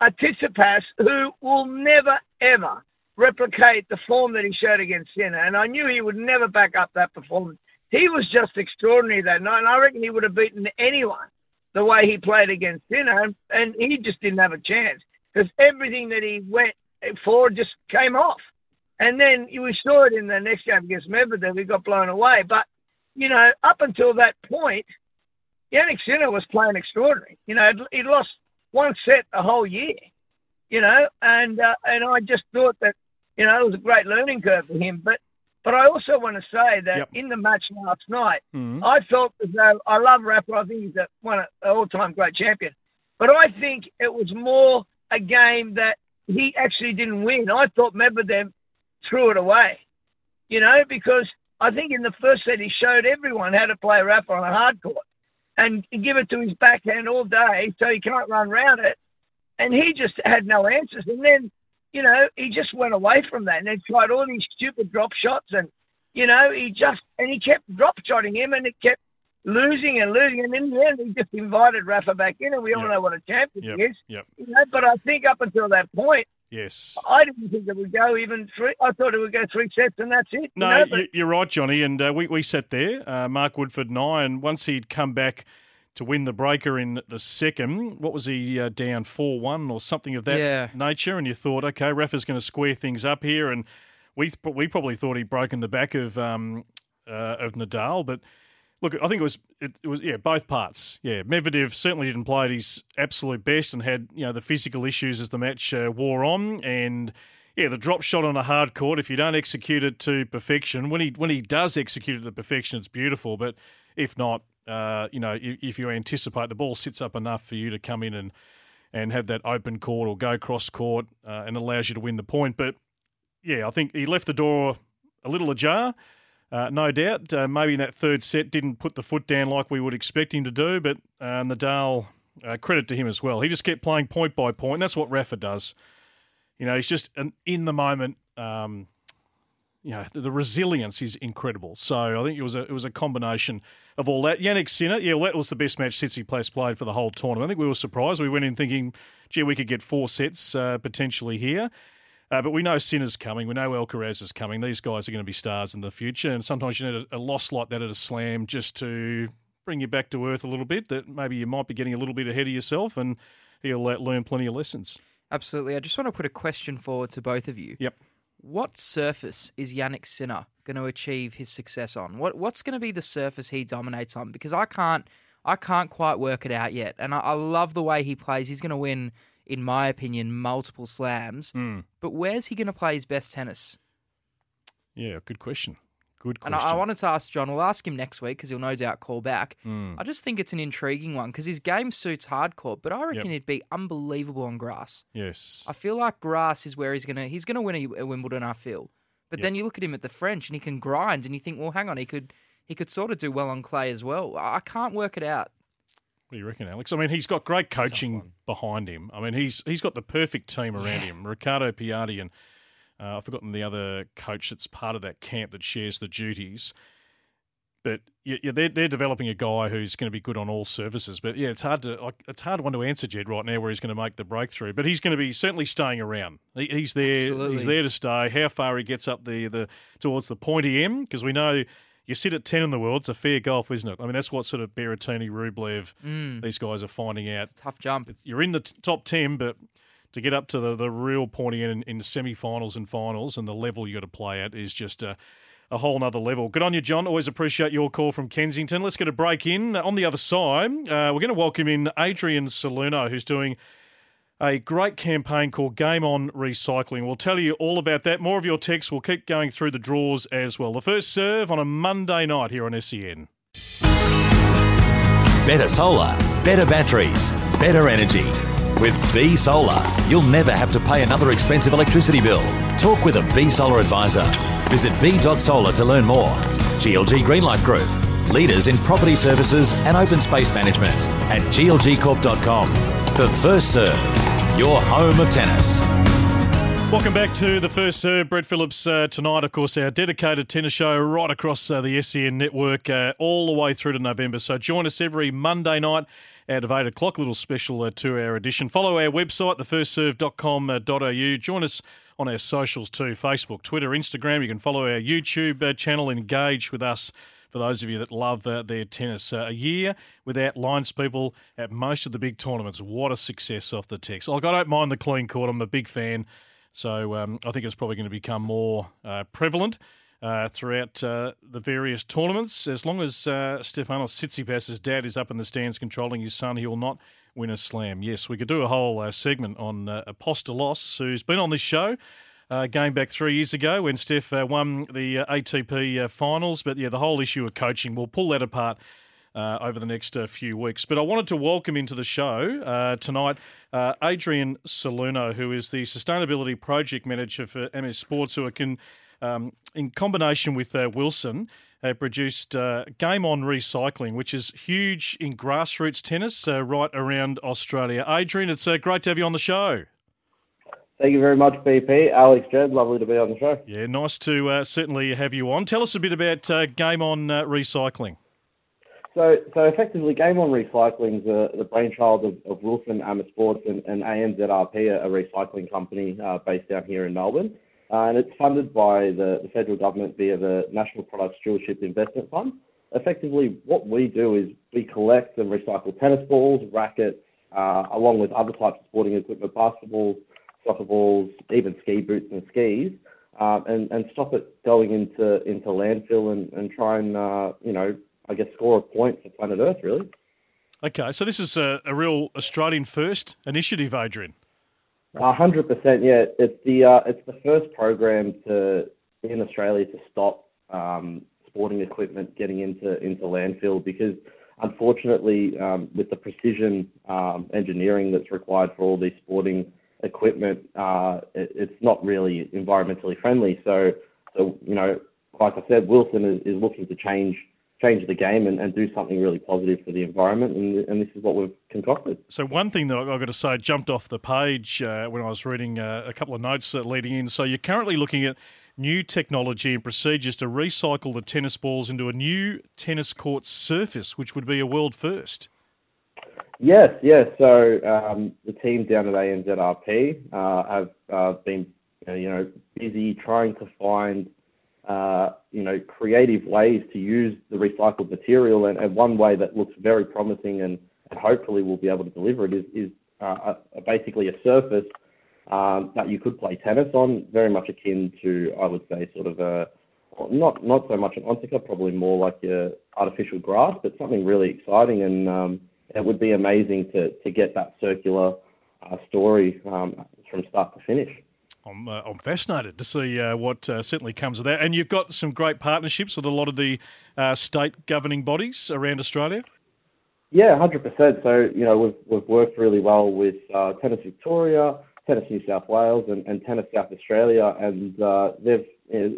a Tsitsipas who will never ever replicate the form that he showed against Sinner, and I knew he would never back up that performance he was just extraordinary that night. And I reckon he would have beaten anyone the way he played against Sinner, and, and he just didn't have a chance because everything that he went for just came off. And then we saw it in the next game against Medvedev. We got blown away. But, you know, up until that point, Jannik Sinner was playing extraordinary. You know, he'd lost one set a whole year, you know, and uh, and I just thought that, you know, it was a great learning curve for him. But but I also want to say that Yep. in the match last night, Mhm. I felt as though I love Rafa. I think he's a, one of all-time great champion. But I think it was more a game that he actually didn't win. I thought Medvedev threw it away, you know, because I think in the first set he showed everyone how to play Rafa on a hard court and give it to his backhand all day so he can't run round it. And he just had no answers. And then, you know, he just went away from that and then tried all these stupid drop shots and, you know, he just, and he kept drop shotting him and it kept losing and losing. And in the end, he just invited Rafa back in and we all know what a champion Yep. he is. Yep. You know, but I think up until that point, Yes. I didn't think it would go even three. I thought it would go three sets and that's it. you No, know, but- right, Johnny. And uh, we, we sat there, uh, Mark Woodforde and I, and once he'd come back to win the breaker in the second, what was he uh, down 4 1 or something of that Yeah. nature? And you thought, okay, Rafa's going to square things up here. And we, we probably thought he'd broken the back of, um, uh, of Nadal. But look, I think it was, it, it was yeah, both parts. Yeah, Medvedev certainly didn't play at his absolute best and had you know the physical issues as the match uh, wore on, and yeah, the drop shot on a hard court. If you don't execute it to perfection, when he when he does execute it to perfection, it's beautiful. But if not, uh, you know, if, you anticipate the ball sits up enough for you to come in and and have that open court or go cross court uh, and allows you to win the point. But yeah, I think he left the door a little ajar. Uh, no doubt. Uh, maybe in that third set didn't put the foot down like we would expect him to do, but uh, Nadal, uh, credit to him as well. He just kept playing point by point. And that's what Rafa does. You know, he's just an in the moment. Um, you know, the, the resilience is incredible. So I think it was a it was a combination of all that. Jannik Sinner, yeah, well, that was the best match Tsitsipas played for the whole tournament. I think we were surprised. We went in thinking, gee, we could get four sets uh, potentially here. Uh, but we know Sinner's coming. We know Alcaraz is coming. These guys are going to be stars in the future. And sometimes you need a, a loss like that at a slam just to bring you back to earth a little bit. That maybe you might be getting a little bit ahead of yourself, and he'll uh, learn plenty of lessons. Absolutely. I just want to put a question forward to both of you. Yep. What surface is Jannik Sinner going to achieve his success on? What What's going to be the surface he dominates on? Because I can't, I can't quite work it out yet. And I, I love the way he plays. He's going to win, in my opinion, multiple slams. Mm. But where's he going to play his best tennis? Yeah, good question. Good And. I, I wanted to ask John. We'll ask him next week because he'll no doubt call back. Mm. I just think it's an intriguing one because his game suits hardcore, but I reckon Yep. he'd be unbelievable on grass. Yes. I feel like grass is where he's gonna he's gonna win a, a Wimbledon. I feel, but Yep. then you look at him at the French and he can grind, and you think, well, hang on, he could he could sort of do well on clay as well. I I can't work it out. What do you reckon, Alex? I mean, he's got great coaching behind him. I mean, he's he's got the perfect team around him. Riccardo Piatti and uh, I've forgotten the other coach that's part of that camp that shares the duties. But yeah, they're they're developing a guy who's going to be good on all surfaces. But yeah, it's hard to like, it's hard one to answer Jedd right now where he's going to make the breakthrough. But he's going to be certainly staying around. He, he's there. Absolutely. He's there to stay. How far he gets up the the towards the pointy end because we know. You sit at 10 in the world, it's a fair golf, isn't it? I mean, that's what sort of Berrettini, Rublev, Mm. these guys are finding out. tough jump. You're in the t- top 10, but to get up to the, the real pointy end in, in semi finals and finals and the level you got to play at is just a, a whole nother level. Good on you, John. Always appreciate your call from Kensington. Let's get a break in. On the other side, uh, we're going to welcome in Adrian Salerno, who's doing a great campaign called Game On Recycling. We'll tell you all about that. More of your texts. We'll keep going through the draws as well. The first serve on a Monday night here on SEN. Better solar, better batteries, better energy. With B Solar, you'll never have to pay another expensive electricity bill. Talk with a B Solar advisor. Visit b.solar to learn more. GLG Greenlife Group, leaders in property services and open space management at glgcorp.com. The first serve, your home of tennis. Welcome back to the first serve. Brett Phillips uh, tonight, of course, our dedicated tennis show right across uh, the SEN network uh, all the way through to November. So join us every Monday night out of 8 o'clock, little special uh, two hour edition. Follow our website, thefirstserve.com.au. Join us on our socials too Facebook, Twitter, Instagram. You can follow our YouTube uh, channel, engage with us for those of you that love uh, their tennis. Uh, a year without lines people at most of the big tournaments. What a success off the text. Like, I don't mind the clean court. I'm a big fan. So um, I think it's probably going to become more uh, prevalent. Uh, throughout uh, the various tournaments. As long as uh, Stefanos Tsitsipas' dad is up in the stands controlling his son, he will not win a slam. Yes, we could do a whole uh, segment on uh, Apostolos, who's been on this show. Uh, game back three years ago when Steph won the ATP finals. But yeah, the whole issue of coaching, we'll pull that apart uh, over the next uh, few weeks. But I wanted to welcome into the show uh, tonight Adrian Salerno, who is the Sustainability Project Manager for Amer Sports, who can, um, in combination with uh, Wilson, have produced uh, Game On Recycling, which is huge in grassroots tennis uh, right around Australia. Adrian, it's uh, great to have you on the show. Thank you very much, BP. Alex Jedd, lovely to be on the show. Yeah, nice to uh, certainly have you on. Tell us a bit about uh, Game On uh, Recycling. So, so effectively, Game On Recycling is the, the brainchild of, of Wilson Amer Sports and, and ANZRP, a, a recycling company uh, based down here in Melbourne. Uh, and it's funded by the, the federal government via the National Product Stewardship Investment Fund. Effectively, what we do is we collect and recycle tennis balls, rackets, uh, along with other types of sporting equipment, basketballs, soccer balls, even ski boots and skis, um, and, and stop it going into, into landfill and, and try and, uh, you know, I guess, score a point for planet Earth, really. Okay, so this is a, a real Australian first initiative, Adrian. Hundred percent, yeah. It's the uh, it's the first program to in Australia to stop um, sporting equipment getting into into landfill because unfortunately, um, with the precision um, engineering that's required for all these sporting equipment, uh, it, it's not really environmentally friendly. So, so you know, like I said, Wilson is, is looking to change change the game and, and do something really positive for the environment. And, and this is what we've concocted. So one thing that I've got to say jumped off the page uh, when I was reading uh, a couple of notes uh, leading in. So you're currently looking at new technology and procedures to recycle the tennis balls into a new tennis court surface, which would be a world first. Yes, yes. So um, the team down at ANZRP uh, have uh, been, you know, busy trying to find uh, you know, creative ways to use the recycled material. And, and one way that looks very promising and, and hopefully we'll be able to deliver it is, is uh, a, basically a surface um, that you could play tennis on, very much akin to, I would say, sort of a, not not so much an en-tout-cas, probably more like a artificial grass, but something really exciting. And um, it would be amazing to, to get that circular uh, story um, from start to finish. I'm, uh, I'm fascinated to see uh, what uh, certainly comes of that. And you've got some great partnerships with a lot of the uh, state governing bodies around Australia. Yeah, hundred percent. So you know we've we've worked really well with uh, Tennis Victoria, Tennis New South Wales, and, and Tennis South Australia, and uh, they've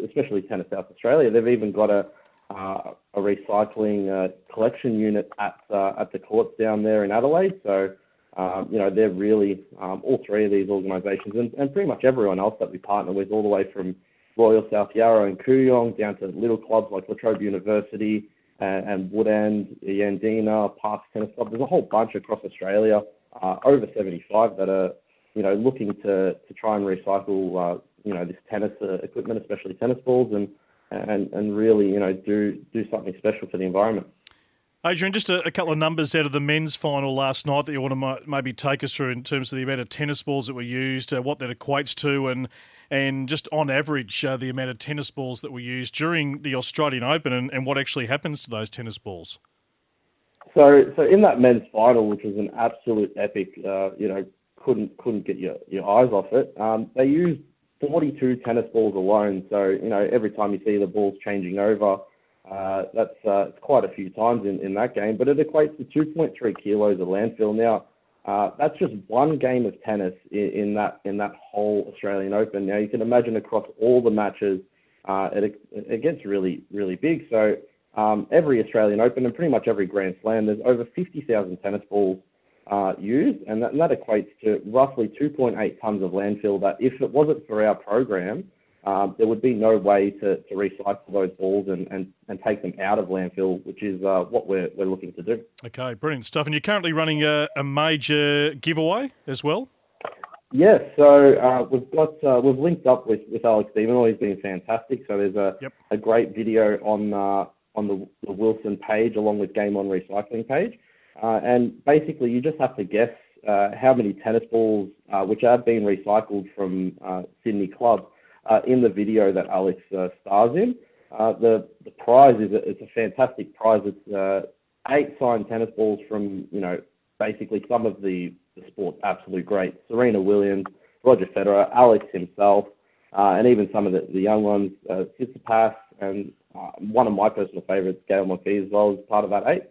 especially Tennis South Australia. They've even got a a recycling collection unit at at the courts down there in Adelaide. So um, you know, they're really um, all three of these organisations and, and pretty much everyone else that we partner with, all the way from Royal South Yarra and Kooyong down to little clubs like La Trobe University and, and Woodend, Yandina, Parks Tennis Club. There's a whole bunch across Australia, uh, over 75 that are, you know, looking to, to try and recycle, uh, you know, this tennis uh, equipment, especially tennis balls, and, and, and really, you know, do, do something special for the environment. Adrian, just a, a, couple of numbers out of the men's final last night that you want to maybe take us through in terms of the amount of tennis balls that were used, uh, what that equates to, and and just on average uh, the amount of tennis balls that were used during the Australian Open, and, and what actually happens to those tennis balls. So, so in that men's final, which was an absolute epic, uh, you know, couldn't couldn't get your, your eyes off it. Um, they used 42 tennis balls alone. So, you know, every time you see the balls changing over uh, that's uh, quite a few times in, in that game, but it equates to 2.3 kilos of landfill. Now, uh, that's just one game of tennis in, in, that in that whole Australian Open. Now, you can imagine across all the matches, uh, it, it gets really really big. So um, every Australian Open and pretty much every Grand Slam, there's over 50,000 tennis balls uh, used, and that, and that equates to roughly 2.8 tons of landfill. That if it wasn't for our program, um, there would be no way to, to recycle those balls and, and, and take them out of landfill, which is uh, what we're, we're looking to do. Okay, brilliant stuff. And you're currently running a, a major giveaway as well? Yes, so uh, we've got uh, we've linked up with, with Alex de Minaur. He's been fantastic. So there's a, yep. a great video on uh, on the, the Wilson page along with Game On Recycling page. Uh, and basically, you just have to guess uh, how many tennis balls, uh, which have been recycled from uh, Sydney Club, uh, in the video that Alex uh, stars in. Uh, the the prize is a, it's a fantastic prize. It's uh, eight signed tennis balls from you know basically some of the, the sport's absolute greats: Serena Williams, Roger Federer, Alex himself, uh, and even some of the, the young ones, uh, Tsitsipas, and uh, one of my personal favourites, Gael Monfils, as well as part of that eight.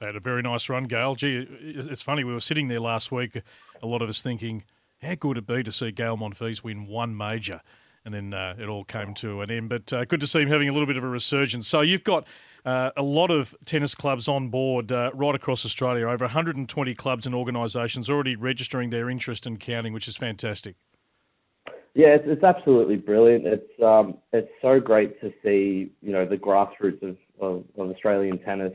Had a very nice run, Gael. Gee, it's funny. We were sitting there last week, a lot of us thinking, how good it be to see Gael Monfils win one major? And then uh, it all came to an end. But uh, good to see him having a little bit of a resurgence. So you've got uh, a lot of tennis clubs on board uh, right across Australia, over 120 clubs and organisations already registering their interest and counting, which is fantastic. Yeah, it's, it's absolutely brilliant. It's um, it's so great to see you know the grassroots of, of, of Australian tennis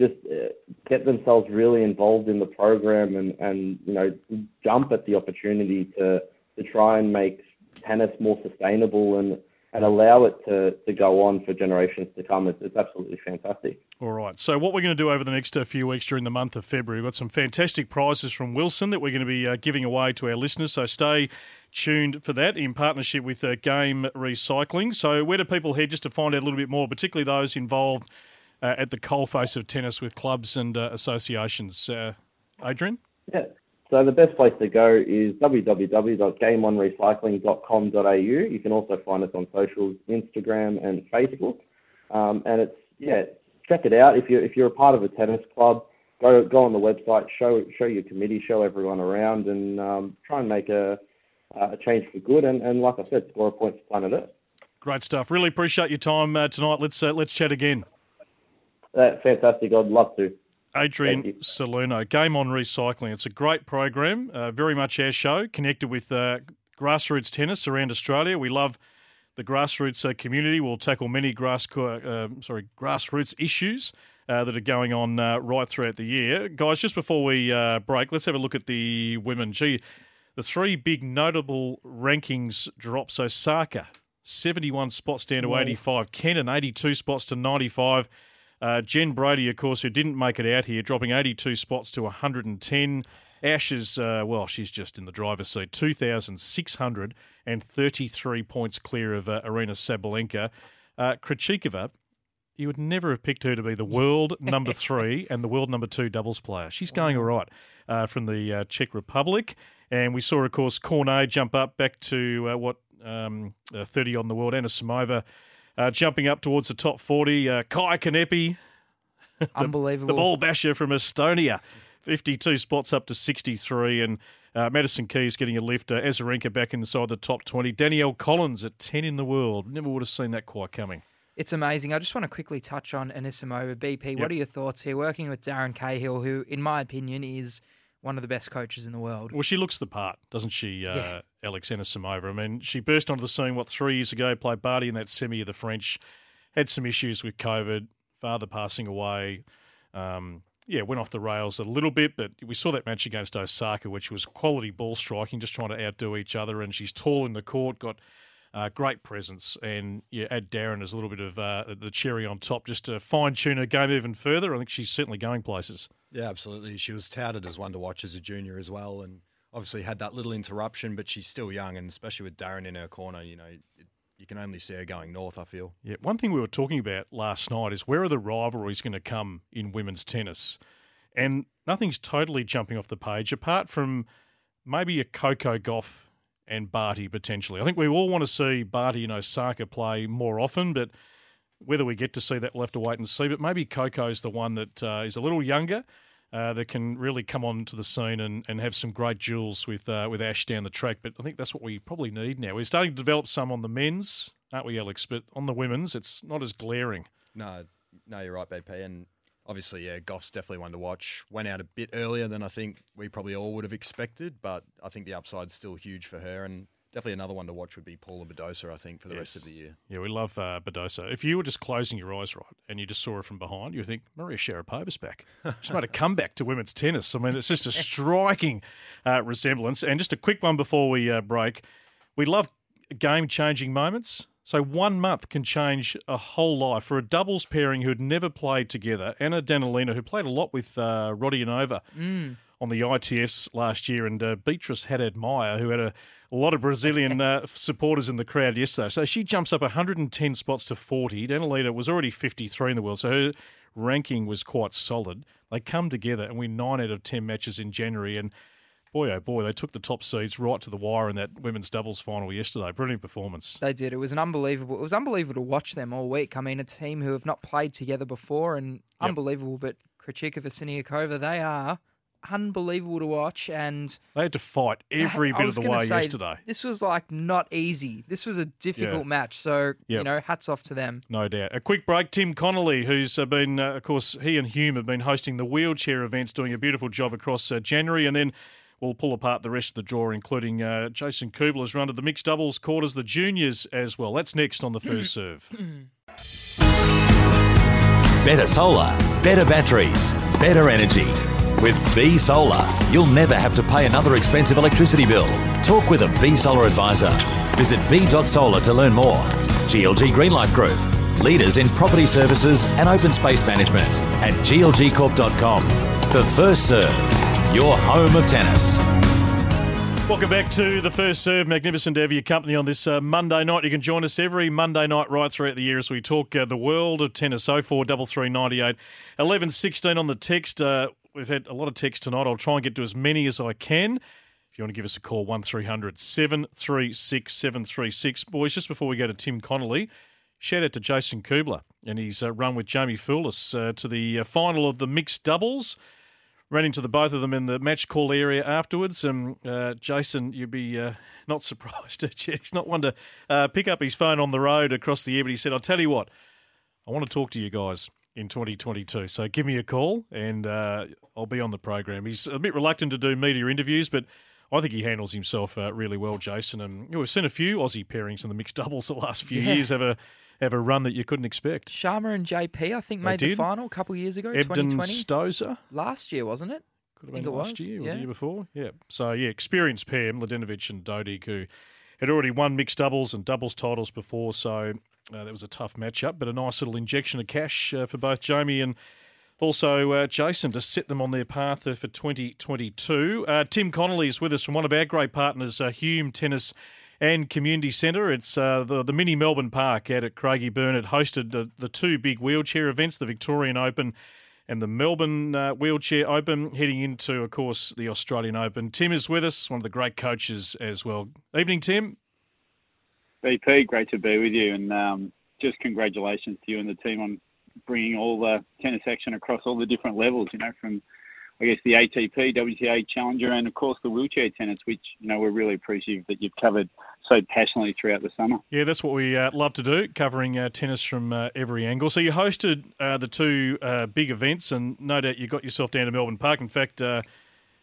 just uh, get themselves really involved in the program and, and you know jump at the opportunity to to try and make tennis more sustainable and and allow it to, to go on for generations to come. It's, it's absolutely fantastic. All right. So, what we're going to do over the next uh, few weeks during the month of February, we've got some fantastic prizes from Wilson that we're going to be uh, giving away to our listeners. So, stay tuned for that in partnership with uh, Game Recycling. So, where do people head just to find out a little bit more, particularly those involved uh, at the coalface of tennis with clubs and uh, associations? Uh, Adrian? Yeah. So the best place to go is www.gameonrecycling.com.au. You can also find us on socials, Instagram and Facebook. Um, and it's yeah, check it out. If you're if you're a part of a tennis club, go go on the website, show show your committee, show everyone around, and um, try and make a a change for good. And, and like I said, score a point for Planet Earth. Great stuff. Really appreciate your time uh, tonight. Let's uh, let's chat again. Uh, fantastic. I'd love to. Adrian Salerno, Game on Recycling. It's a great program, uh, very much our show, connected with uh, grassroots tennis around Australia. We love the grassroots uh, community. We'll tackle many grass, uh, sorry, grassroots issues uh, that are going on uh, right throughout the year. Guys, just before we break, let's have a look at the women. Gee, the three big notable rankings drops. Osaka, 71 spots down to 85. Kenin, 82 spots to 95. Uh, Jen Brady, of course, who didn't make it out here, dropping 82 spots to 110. Ash is, uh, well, she's just in the driver's seat, 2,633 points clear of uh, Aryna Sabalenka. Uh, Krejcikova, you would never have picked her to be the world number three and the world number two doubles player. She's going all right uh, from the uh, Czech Republic. And we saw, of course, Cornet jump up back to uh, what, um, 30 on the world. Anisimova uh, jumping up towards the top 40. Uh, Kaia Kanepi, the, Unbelievable. The ball basher from Estonia, 52 spots up to 63. And uh, Madison Keys getting a lift. Uh, Azarenka back inside the top 20. Danielle Collins at 10 in the world. Never would have seen that quite coming. It's amazing. I just want to quickly touch on Anisimova. BP, yep. what are your thoughts here? Working with Darren Cahill, who, in my opinion, is one of the best coaches in the world. Well, she looks the part, doesn't she, uh, yeah. Alex Anisimova? I mean, she burst onto the scene, what, three years ago, played Barty in that semi of the French, had some issues with COVID, father passing away. Um, yeah, went off the rails a little bit, but we saw that match against Osaka, which was quality ball striking, just trying to outdo each other. And she's tall in the court, got uh, great presence, and yeah, add Darren as a little bit of uh, the cherry on top, just to fine tune her game even further. I think she's certainly going places. Yeah, absolutely. She was touted as one to watch as a junior as well, and obviously had that little interruption, but she's still young, and especially with Darren in her corner, you know, it, you can only see her going north. I feel. Yeah, one thing we were talking about last night is where are the rivalries going to come in women's tennis, and nothing's totally jumping off the page apart from maybe a Coco Gauff and Barty potentially. I think we all want to see Barty and Osaka play more often, but whether we get to see that, we'll have to wait and see. But maybe Coco's the one that uh, is a little younger. Uh, that can really come onto the scene and, and have some great duels with uh, with Ash down the track. But I think that's what we probably need now. We're starting to develop some on the men's, aren't we, Alex? But on the women's, it's not as glaring. No, no, you're right, BP. And obviously, yeah, Gauff's definitely one to watch. Went out a bit earlier than I think we probably all would have expected, but I think the upside's still huge for her. And definitely another one to watch would be Paula Badosa, I think, for the yes. rest of the year. Yeah, we love uh, Badosa. If you were just closing your eyes right and you just saw her from behind, you would think, Maria Sharapova's back. She's made a comeback to women's tennis. I mean, it's just a striking uh, resemblance. And just a quick one before we uh, break. We love game changing moments. So one month can change a whole life for a doubles pairing who had never played together. Anna Danilina, who played a lot with uh, Rodionova Mm. on the ITFs last year, and uh, Beatriz Haddad Maia, who had a, a lot of Brazilian uh, supporters in the crowd yesterday. So she jumps up 110 spots to 40. Danilina was already 53 in the world, so her ranking was quite solid. They come together and win nine out of 10 matches in January, and boy, oh boy, they took the top seeds right to the wire in that women's doubles final yesterday. Brilliant performance. They did. It was an unbelievable. It was unbelievable to watch them all week. I mean, a team who have not played together before, and unbelievable. But Krejcikova Siniakova, they are unbelievable to watch, and They had to fight every bit of the way say, yesterday. This was like not easy. This was a difficult Yeah. match. So you know, hats off to them. No doubt. A quick break. Tim Connelly, who's been, uh, of course, he and Hume have been hosting the wheelchair events, doing a beautiful job across uh, January, and then we'll pull apart the rest of the draw, including uh, Jason Kubler's run to the mixed doubles quarters, the juniors as well. That's next on the first serve. Better solar, better batteries, better energy. With B Solar, you'll never have to pay another expensive electricity bill. Talk with a B Solar advisor. Visit b.solar to learn more. GLG Greenlife Group, leaders in property services and open space management at glgcorp.com. The first serve, your home of tennis. Welcome back to the first serve. Magnificent to have your company on this uh, Monday night. You can join us every Monday night right throughout the year as we talk uh, the world of tennis. 043398 11 16 on the text. Uh, we've had a lot of text tonight. I'll try and get to as many as I can. If you want to give us a call, 1300 736 736. Boys, just before we go to Tim Connelly, shout out to Jason Kubler and his uh, run with Jaimee Fourlis uh, to the uh, final of the mixed doubles ran into the both of them in the match call area afterwards. And uh, Jason, you'd be uh, not surprised. He's not one to uh, pick up his phone on the road across the air, but he said, I'll tell you what, I want to talk to you guys in 2022. So give me a call and uh, I'll be on the program. He's a bit reluctant to do media interviews, but I think he handles himself uh, really well, Jason. And you know, we've seen a few Aussie pairings in the mixed doubles the last few Yeah. years have a have a run that you couldn't expect. Sharma and JP, I think, They made the final a couple of years ago, Ebden 2020. Stosur. Last year, wasn't it? Could think been last year or yeah. the year before. Yeah. So yeah, experienced pair, Mladenovic and Dodig, who had already won mixed doubles and doubles titles before. So uh, that was a tough matchup, but a nice little injection of cash uh, for both Jamie and also uh, Jason to set them on their path uh, for 2022. Uh, Tim Connelly is with us from one of our great partners, uh, Hume Tennis and Community Centre. It's the, the mini Melbourne Park out at Craigieburn. It hosted the, the two big wheelchair events, the Victorian Open and the Melbourne uh, Wheelchair Open, heading into, of course, the Australian Open. Tim is with us, one of the great coaches as well. Evening, Tim. BP, great to be with you, and um, just congratulations to you and the team on bringing all the tennis action across all the different levels. You know, from I guess the ATP, WTA Challenger, and of course the wheelchair tennis, which you know we're really appreciative that you've covered so passionately throughout the summer. Yeah, that's what we uh, love to do, covering uh, tennis from uh, every angle. So you hosted uh, the two uh, big events, and no doubt you got yourself down to Melbourne Park. In fact, uh,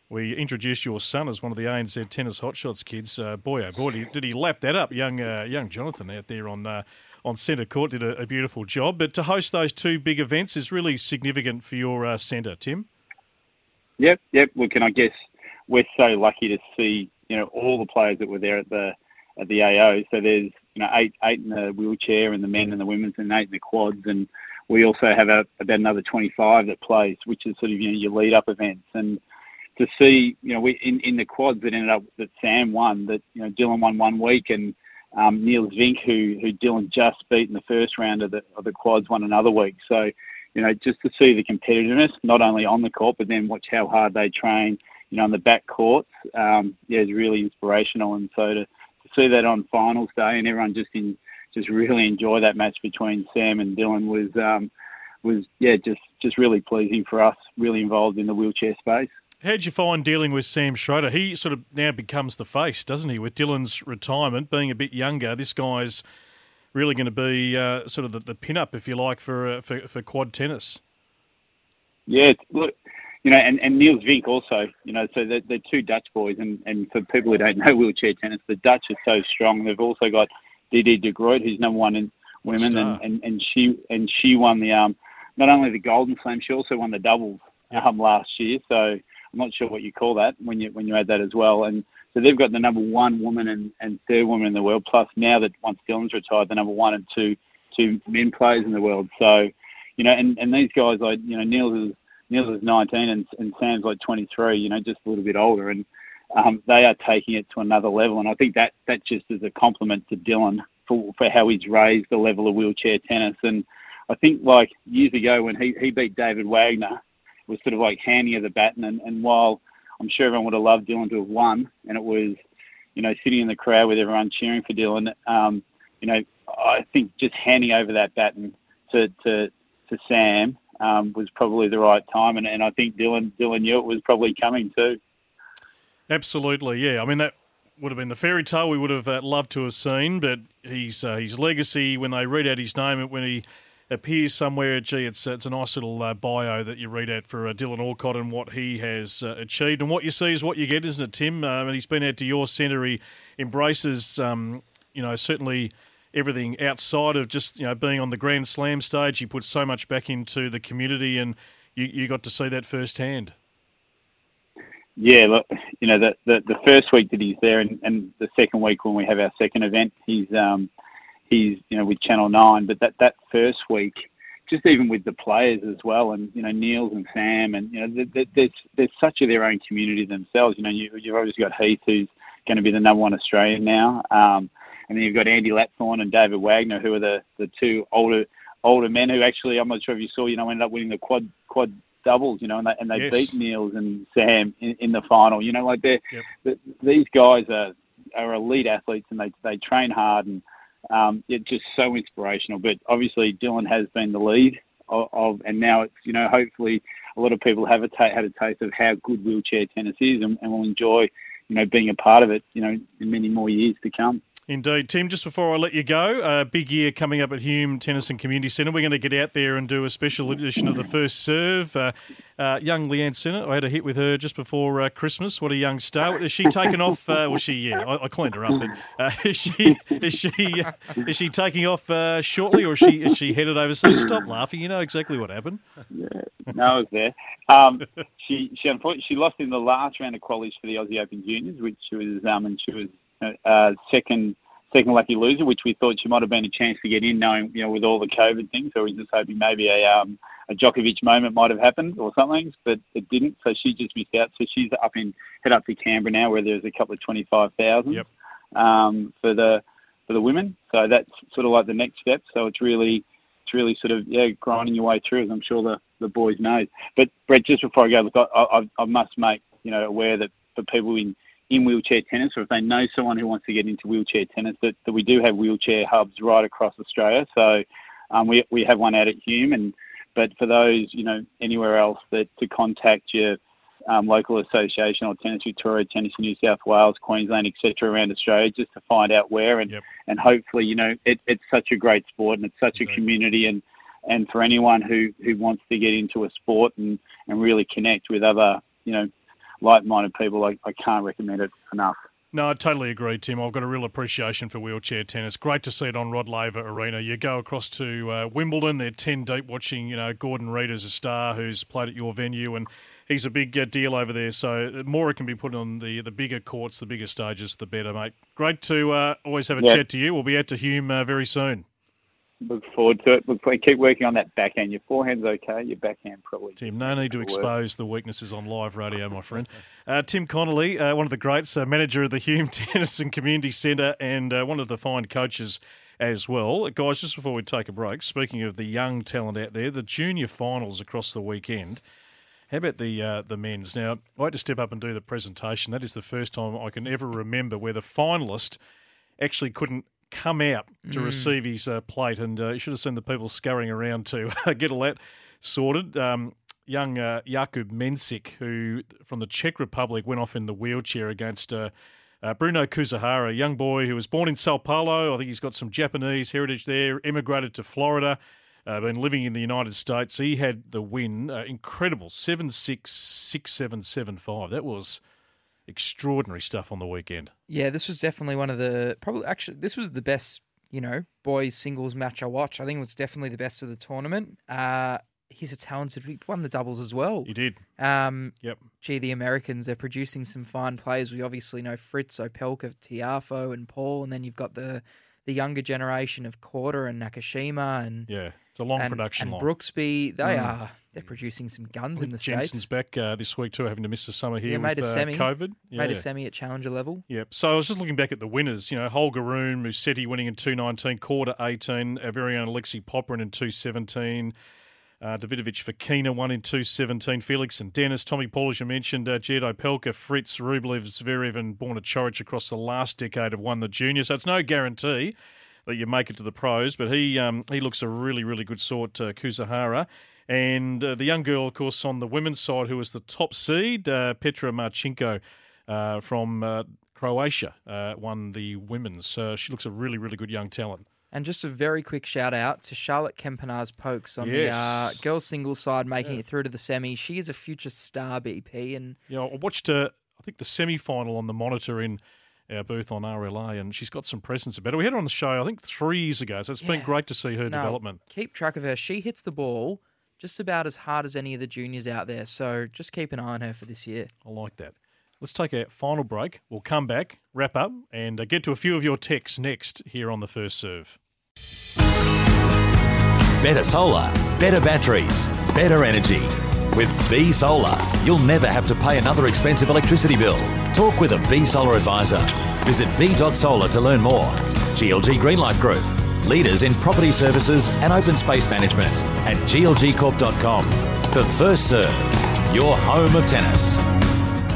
we introduced your son as one of the ANZ Tennis Hotshots kids. Uh, boy, oh boy, did he, lap that up, young uh, young Jonathan out there on uh, on centre court did a, a beautiful job. But to host those two big events is really significant for your uh, centre, Tim. Yep, yep. Look, and I guess we're so lucky to see you know all the players that were there at the at the AO. So there's you know eight eight in the wheelchair and the men and the women's and eight in the quads, and we also have a, about another 25 that plays, which is sort of you know your lead up events and. To see, you know, we in, in the quads that ended up that Sam won, that you know Dylan won one week, and um, Niels Vink, who who Dylan just beat in the first round of the of the quads, won another week. So, you know, just to see the competitiveness, not only on the court, but then watch how hard they train, you know, on the back courts, um, yeah, is really inspirational. And so to, to see that on finals day and everyone just in just really enjoy that match between Sam and Dylan was um, was yeah, just just really pleasing for us, really involved in the wheelchair space. How'd you find dealing with Sam Schröder? He sort of now becomes the face, doesn't he? With Dylan's retirement, being a bit younger, this guy's really going to be uh, sort of the, the pin-up, if you like, for, uh, for for quad tennis. Yeah, look, you know, and, and Niels Vink also, you know, so they're, they're two Dutch boys, and, and for people who don't know wheelchair tennis, the Dutch are so strong. They've also got Diede de Groot, who's number one in women, and, and, and she and she won the um not only the Golden Slam, she also won the doubles um last year. So I'm not sure what you call that when you when you add that as well. And So they've got the number one woman and, and third woman in the world. Plus now that once Dylan's retired, the number one and two two men players in the world. So, you know, and, and these guys like you know Niels is Niels is 19 and, and Sam's like 23. You know, just a little bit older, and um, they are taking it to another level. And I think that that just is a compliment to Dylan for for how he's raised the level of wheelchair tennis. And I think like years ago when he he beat David Wagner, was sort of like handing of the baton. And, and while I'm sure everyone would have loved Dylan to have won, and it was, you know, sitting in the crowd with everyone cheering for Dylan. Um, you know, I think just handing over that baton to to, to Sam um, was probably the right time, and, and I think Dylan Dylan knew it was probably coming too. Absolutely, yeah. I mean that would have been the fairy tale we would have uh, loved to have seen, but his uh, his legacy when they read out his name when he appears somewhere. Gee, it's it's a nice little uh, bio that you read out for uh, Dylan Alcott and what he has uh, achieved. And what you see is what you get, isn't it, Tim? Uh, and he's been out to your centre. He embraces, um, you know, certainly everything outside of just you know being on the Grand Slam stage. He puts so much back into the community, and you you got to see that firsthand. Yeah, look, you know, the, the the first week that he's there, and, and the second week when we have our second event, he's um, he's you know with Channel Nine. But that that first week, just even with the players as well, and you know Niels and Sam, and you know there's there's such a their own community themselves. You know you, you've obviously got Heath, who's going to be the number one Australian now, um, and then you've got Andy Lapthorne and David Wagner, who are the the two older older men who actually I'm not sure if you saw, you know, ended up winning the quad quad doubles, you know, and they, and they Yes. beat Niels and Sam in, in the final. You know, like they're Yep. th- these guys are are elite athletes and they they train hard and um, it's just so inspirational. But obviously, Dylan has been the lead of, of and now it's you know hopefully a lot of people have a ta- had a taste of how good wheelchair tennis is and, and will enjoy you know being a part of it you know in many more years to come. Indeed, Tim. Just before I let you go, uh, big year coming up at Hume Tennis and Community Centre. We're going to get out there and do a special edition of the first serve. Uh, uh, young Leanne Sinner, I had a hit with her just before uh, Christmas. What a young star! Is she taking off? Uh, well, she yeah, I, I cleaned her up. But uh, is she is she is she taking off shortly, or is she is she headed overseas? Stop laughing. You know exactly what happened. no, I was there. Um, she she unfortunately she lost in the last round of qualies for the Aussie Open Juniors, which she was um, and she was uh, second second lucky loser, which we thought she might have been a chance to get in, knowing you know with all the COVID things. So we were just hoping maybe a um, a Djokovic moment might have happened or something, but it didn't. So she just missed out. So she's up in head up to Canberra now, where there's a couple of twenty five thousand Yep. um, for the for the women. So that's sort of like the next step. So it's really it's really sort of yeah grinding your way through, as I'm sure the the boys know. But Brett, just before I go, look, I, I, I must make you know aware that for people in in wheelchair tennis, or if they know someone who wants to get into wheelchair tennis, that, that we do have wheelchair hubs right across Australia. So um, we we have one out at Hume, and but for those you know anywhere else, that to contact your um, local association or Tennis Victoria, Tennis in New South Wales, Queensland, etc. around Australia, just to find out where and and hopefully you know it, it's such a great sport and it's such a community and and for anyone who who wants to get into a sport and and really connect with other you know like-minded people, I, I can't recommend it enough. No, I totally agree, Tim. I've got a real appreciation for wheelchair tennis. Great to see it on Rod Laver Arena. You go across to uh, Wimbledon, they're 10 deep watching, you know, Gordon Reid as a star who's played at your venue, and he's a big uh, deal over there. So more can be put on the, the bigger courts, the bigger stages, the better, mate. Great to uh, always have a Yeah. chat to you. We'll be out to Hume uh, very soon. Look forward to it. Look, keep working on that backhand. Your forehand's okay. Your backhand probably. Tim, no need to Work. expose the weaknesses on live radio, my friend. Uh, Tim Connelly, uh, one of the greats, uh, manager of the Hume Tennis and Community Centre, and uh, one of the fine coaches as well. Guys, just before we take a break, speaking of the young talent out there, the junior finals across the weekend. How about the uh, the men's? Now, I had to step up and do the presentation. That is the first time I can ever remember where the finalist actually couldn't come out to Mm. receive his uh, plate, and uh, you should have seen the people scurrying around to get all that sorted. Um, young uh, Jakub Mensik, who from the Czech Republic went off in the wheelchair against uh, uh, Bruno Kuzuhara, a young boy who was born in Sao Paulo. I think he's got some Japanese heritage there, immigrated to Florida. Uh, been living in the United States. He had the win. Uh, incredible. 7 6 6 7 7 5. That was extraordinary stuff on the weekend. Yeah, this was definitely one of the probably actually this was the best you know boys singles match I watched. I think it was definitely the best of the tournament. Uh, he's a talented. He won the doubles as well. He did. Um, yep. Gee, the Americans they're producing some fine players. We obviously know Fritz, Opelka, Tiafoe, and Paul, and then you've got the the younger generation of Korda and Nakashima and Yeah, it's a long and, production and line. Brooksby. They Mm. are they're producing some guns in the Jensen's states. back uh, this week too, having to miss the summer here Yeah, made with a uh, semi. COVID. Made a semi at challenger level. Yep. So I was just looking back at the winners. You know, Holger Holgaroon, Musetti winning in 219, Korda 18, our very own Alexei Popyrin in 217. Uh, Davidovich Fokina won in 217. Felix and Denis. Tommy Paul, as you mentioned. Uh, Jed Opelka, Fritz, Rublev, Zverev, and Borna Coric across the last decade have won the junior. So it's no guarantee that you make it to the pros, but he um, he looks a really, really good sort, uh, Kuzuhara. And uh, the young girl, of course, on the women's side, who was the top seed, uh, Petra Marcinko uh, from uh, Croatia, uh, won the women's. Uh, she looks a really, really good young talent. And just a very quick shout out to Charlotte Kempenar's Pokes on Yes. the uh, girls singles side, making Yeah. it through to the semi. She is a future star BP, and You know, I watched, uh, I think, the semi final on the monitor in our booth on RLA, and she's got some presence about her. We had her on the show, I think, three years ago, so it's been great to see her No, development. Keep track of her. She hits the ball just about as hard as any of the juniors out there. So just keep an eye on her for this year. I like that. Let's take a final break. We'll come back, wrap up, and uh, get to a few of your texts next here on the first serve. Better solar, better batteries, better energy. With B Solar, you'll never have to pay another expensive electricity bill. Talk with a B Solar advisor. Visit b.solar to learn more. GLG Greenlife Group, leaders in property services and open space management, and glgcorp.com. The first serve, your home of tennis.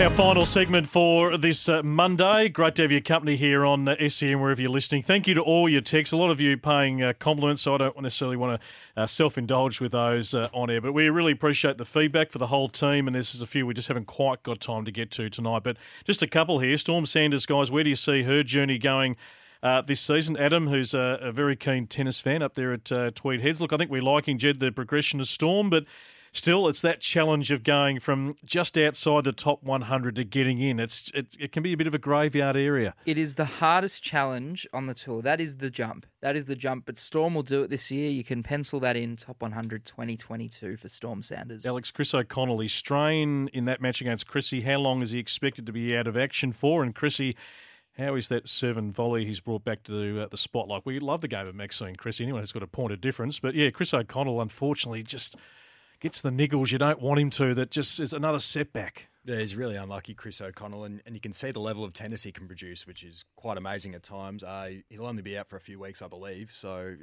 Our final segment for this uh, Monday. Great to have your company here on uh, SEN, wherever you're listening. Thank you to all your texts. A lot of you paying uh, compliments, so I don't necessarily want to uh, self indulge with those uh, on air. But we really appreciate the feedback for the whole team, and this is a few we just haven't quite got time to get to tonight. But just a couple here. Storm Sanders, guys, where do you see her journey going? Uh, this season, Adam, who's a, a very keen tennis fan up there at uh, Tweed Heads. Look, I think we're liking Jedd the progression of Storm, but still, it's that challenge of going from just outside the top 100 to getting in. It's it, it can be a bit of a graveyard area. It is the hardest challenge on the tour. That is the jump. That is the jump. But Storm will do it this year. You can pencil that in top 100 2022 for Storm Sanders. Alex Chris O'Connell, his strain in that match against Cressy. How long is he expected to be out of action for? And Cressy, how is that serve and volley he's brought back to uh, the spotlight? We love the game of Maxime Cressy. Anyone who's got a point of difference, but yeah, Chris O'Connell unfortunately just gets the niggles you don't want him to. That just is another setback. Yeah, he's really unlucky, Chris O'Connell, and, and you can see the level of tennis he can produce, which is quite amazing at times. Uh, he'll only be out for a few weeks, I believe, so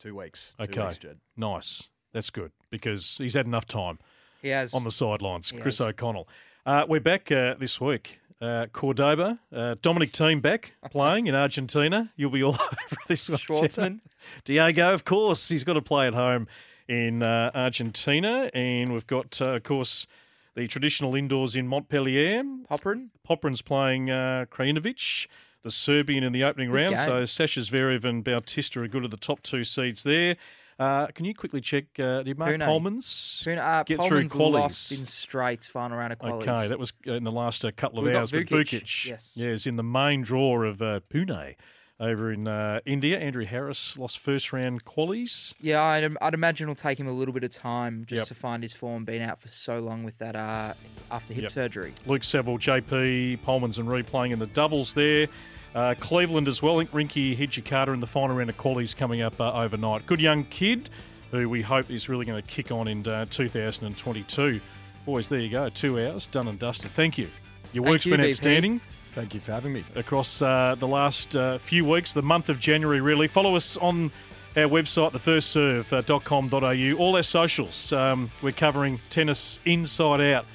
two weeks. Two Okay, weeks, nice. That's good because he's had enough time. He has. on the sidelines. He Chris has. O'Connell. Uh, we're back uh, this week. Uh, Cordoba, uh, Dominic Thiem back playing in Argentina. You'll be all over this one. Schwartzman. Diego, of course, he's got to play at home in uh, Argentina, and we've got, uh, of course, the traditional indoors in Montpellier. Popyrin. Popyrin's playing uh, Krajinovic, the Serbian in the opening Good round. game. So Sasha Zverev and Bautista are good at the top two seeds there. Uh, can you quickly check? Uh, did Mark Pune. Polmans Pune, uh, get through qualies? lost in straights final round of qualies. Okay, that was uh, in the last uh, couple of We've hours. But Vukic, Vukic, yes. yeah, is in the main draw of uh, Pune over in uh, India. Andrew Harris lost first round qualies. Yeah, I'd, I'd imagine it'll take him a little bit of time just Yep. to find his form, being out for so long with that uh, after hip Yep. surgery. Luke Saville, JP, Polmans and Reed playing in the doubles there. Uh, Cleveland as well. I think Rinky Hijikata in the final round of qualies coming up uh, overnight. Good young kid who we hope is really going to kick on in uh, 2022. Boys, there you go. Two hours, done and dusted. Thank you. Your Thank work's you, been BP. outstanding. Thank you for having me. across uh, the last uh, few weeks, the month of January, really. Follow us on our website, thefirstserve.com.au, all our socials. Um, we're covering tennis inside out.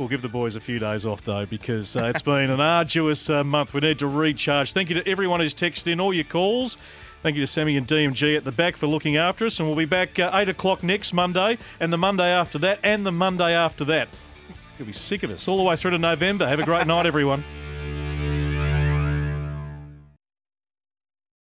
We'll give the boys a few days off, though, because uh, it's been an arduous uh, month. We need to recharge. Thank you to everyone who's texted in all your calls. Thank you to Sammy and DMG at the back for looking after us. And we'll be back uh, 8 o'clock next Monday, and the Monday after that, and the Monday after that. You'll be sick of us all the way through to November. Have a great night, everyone.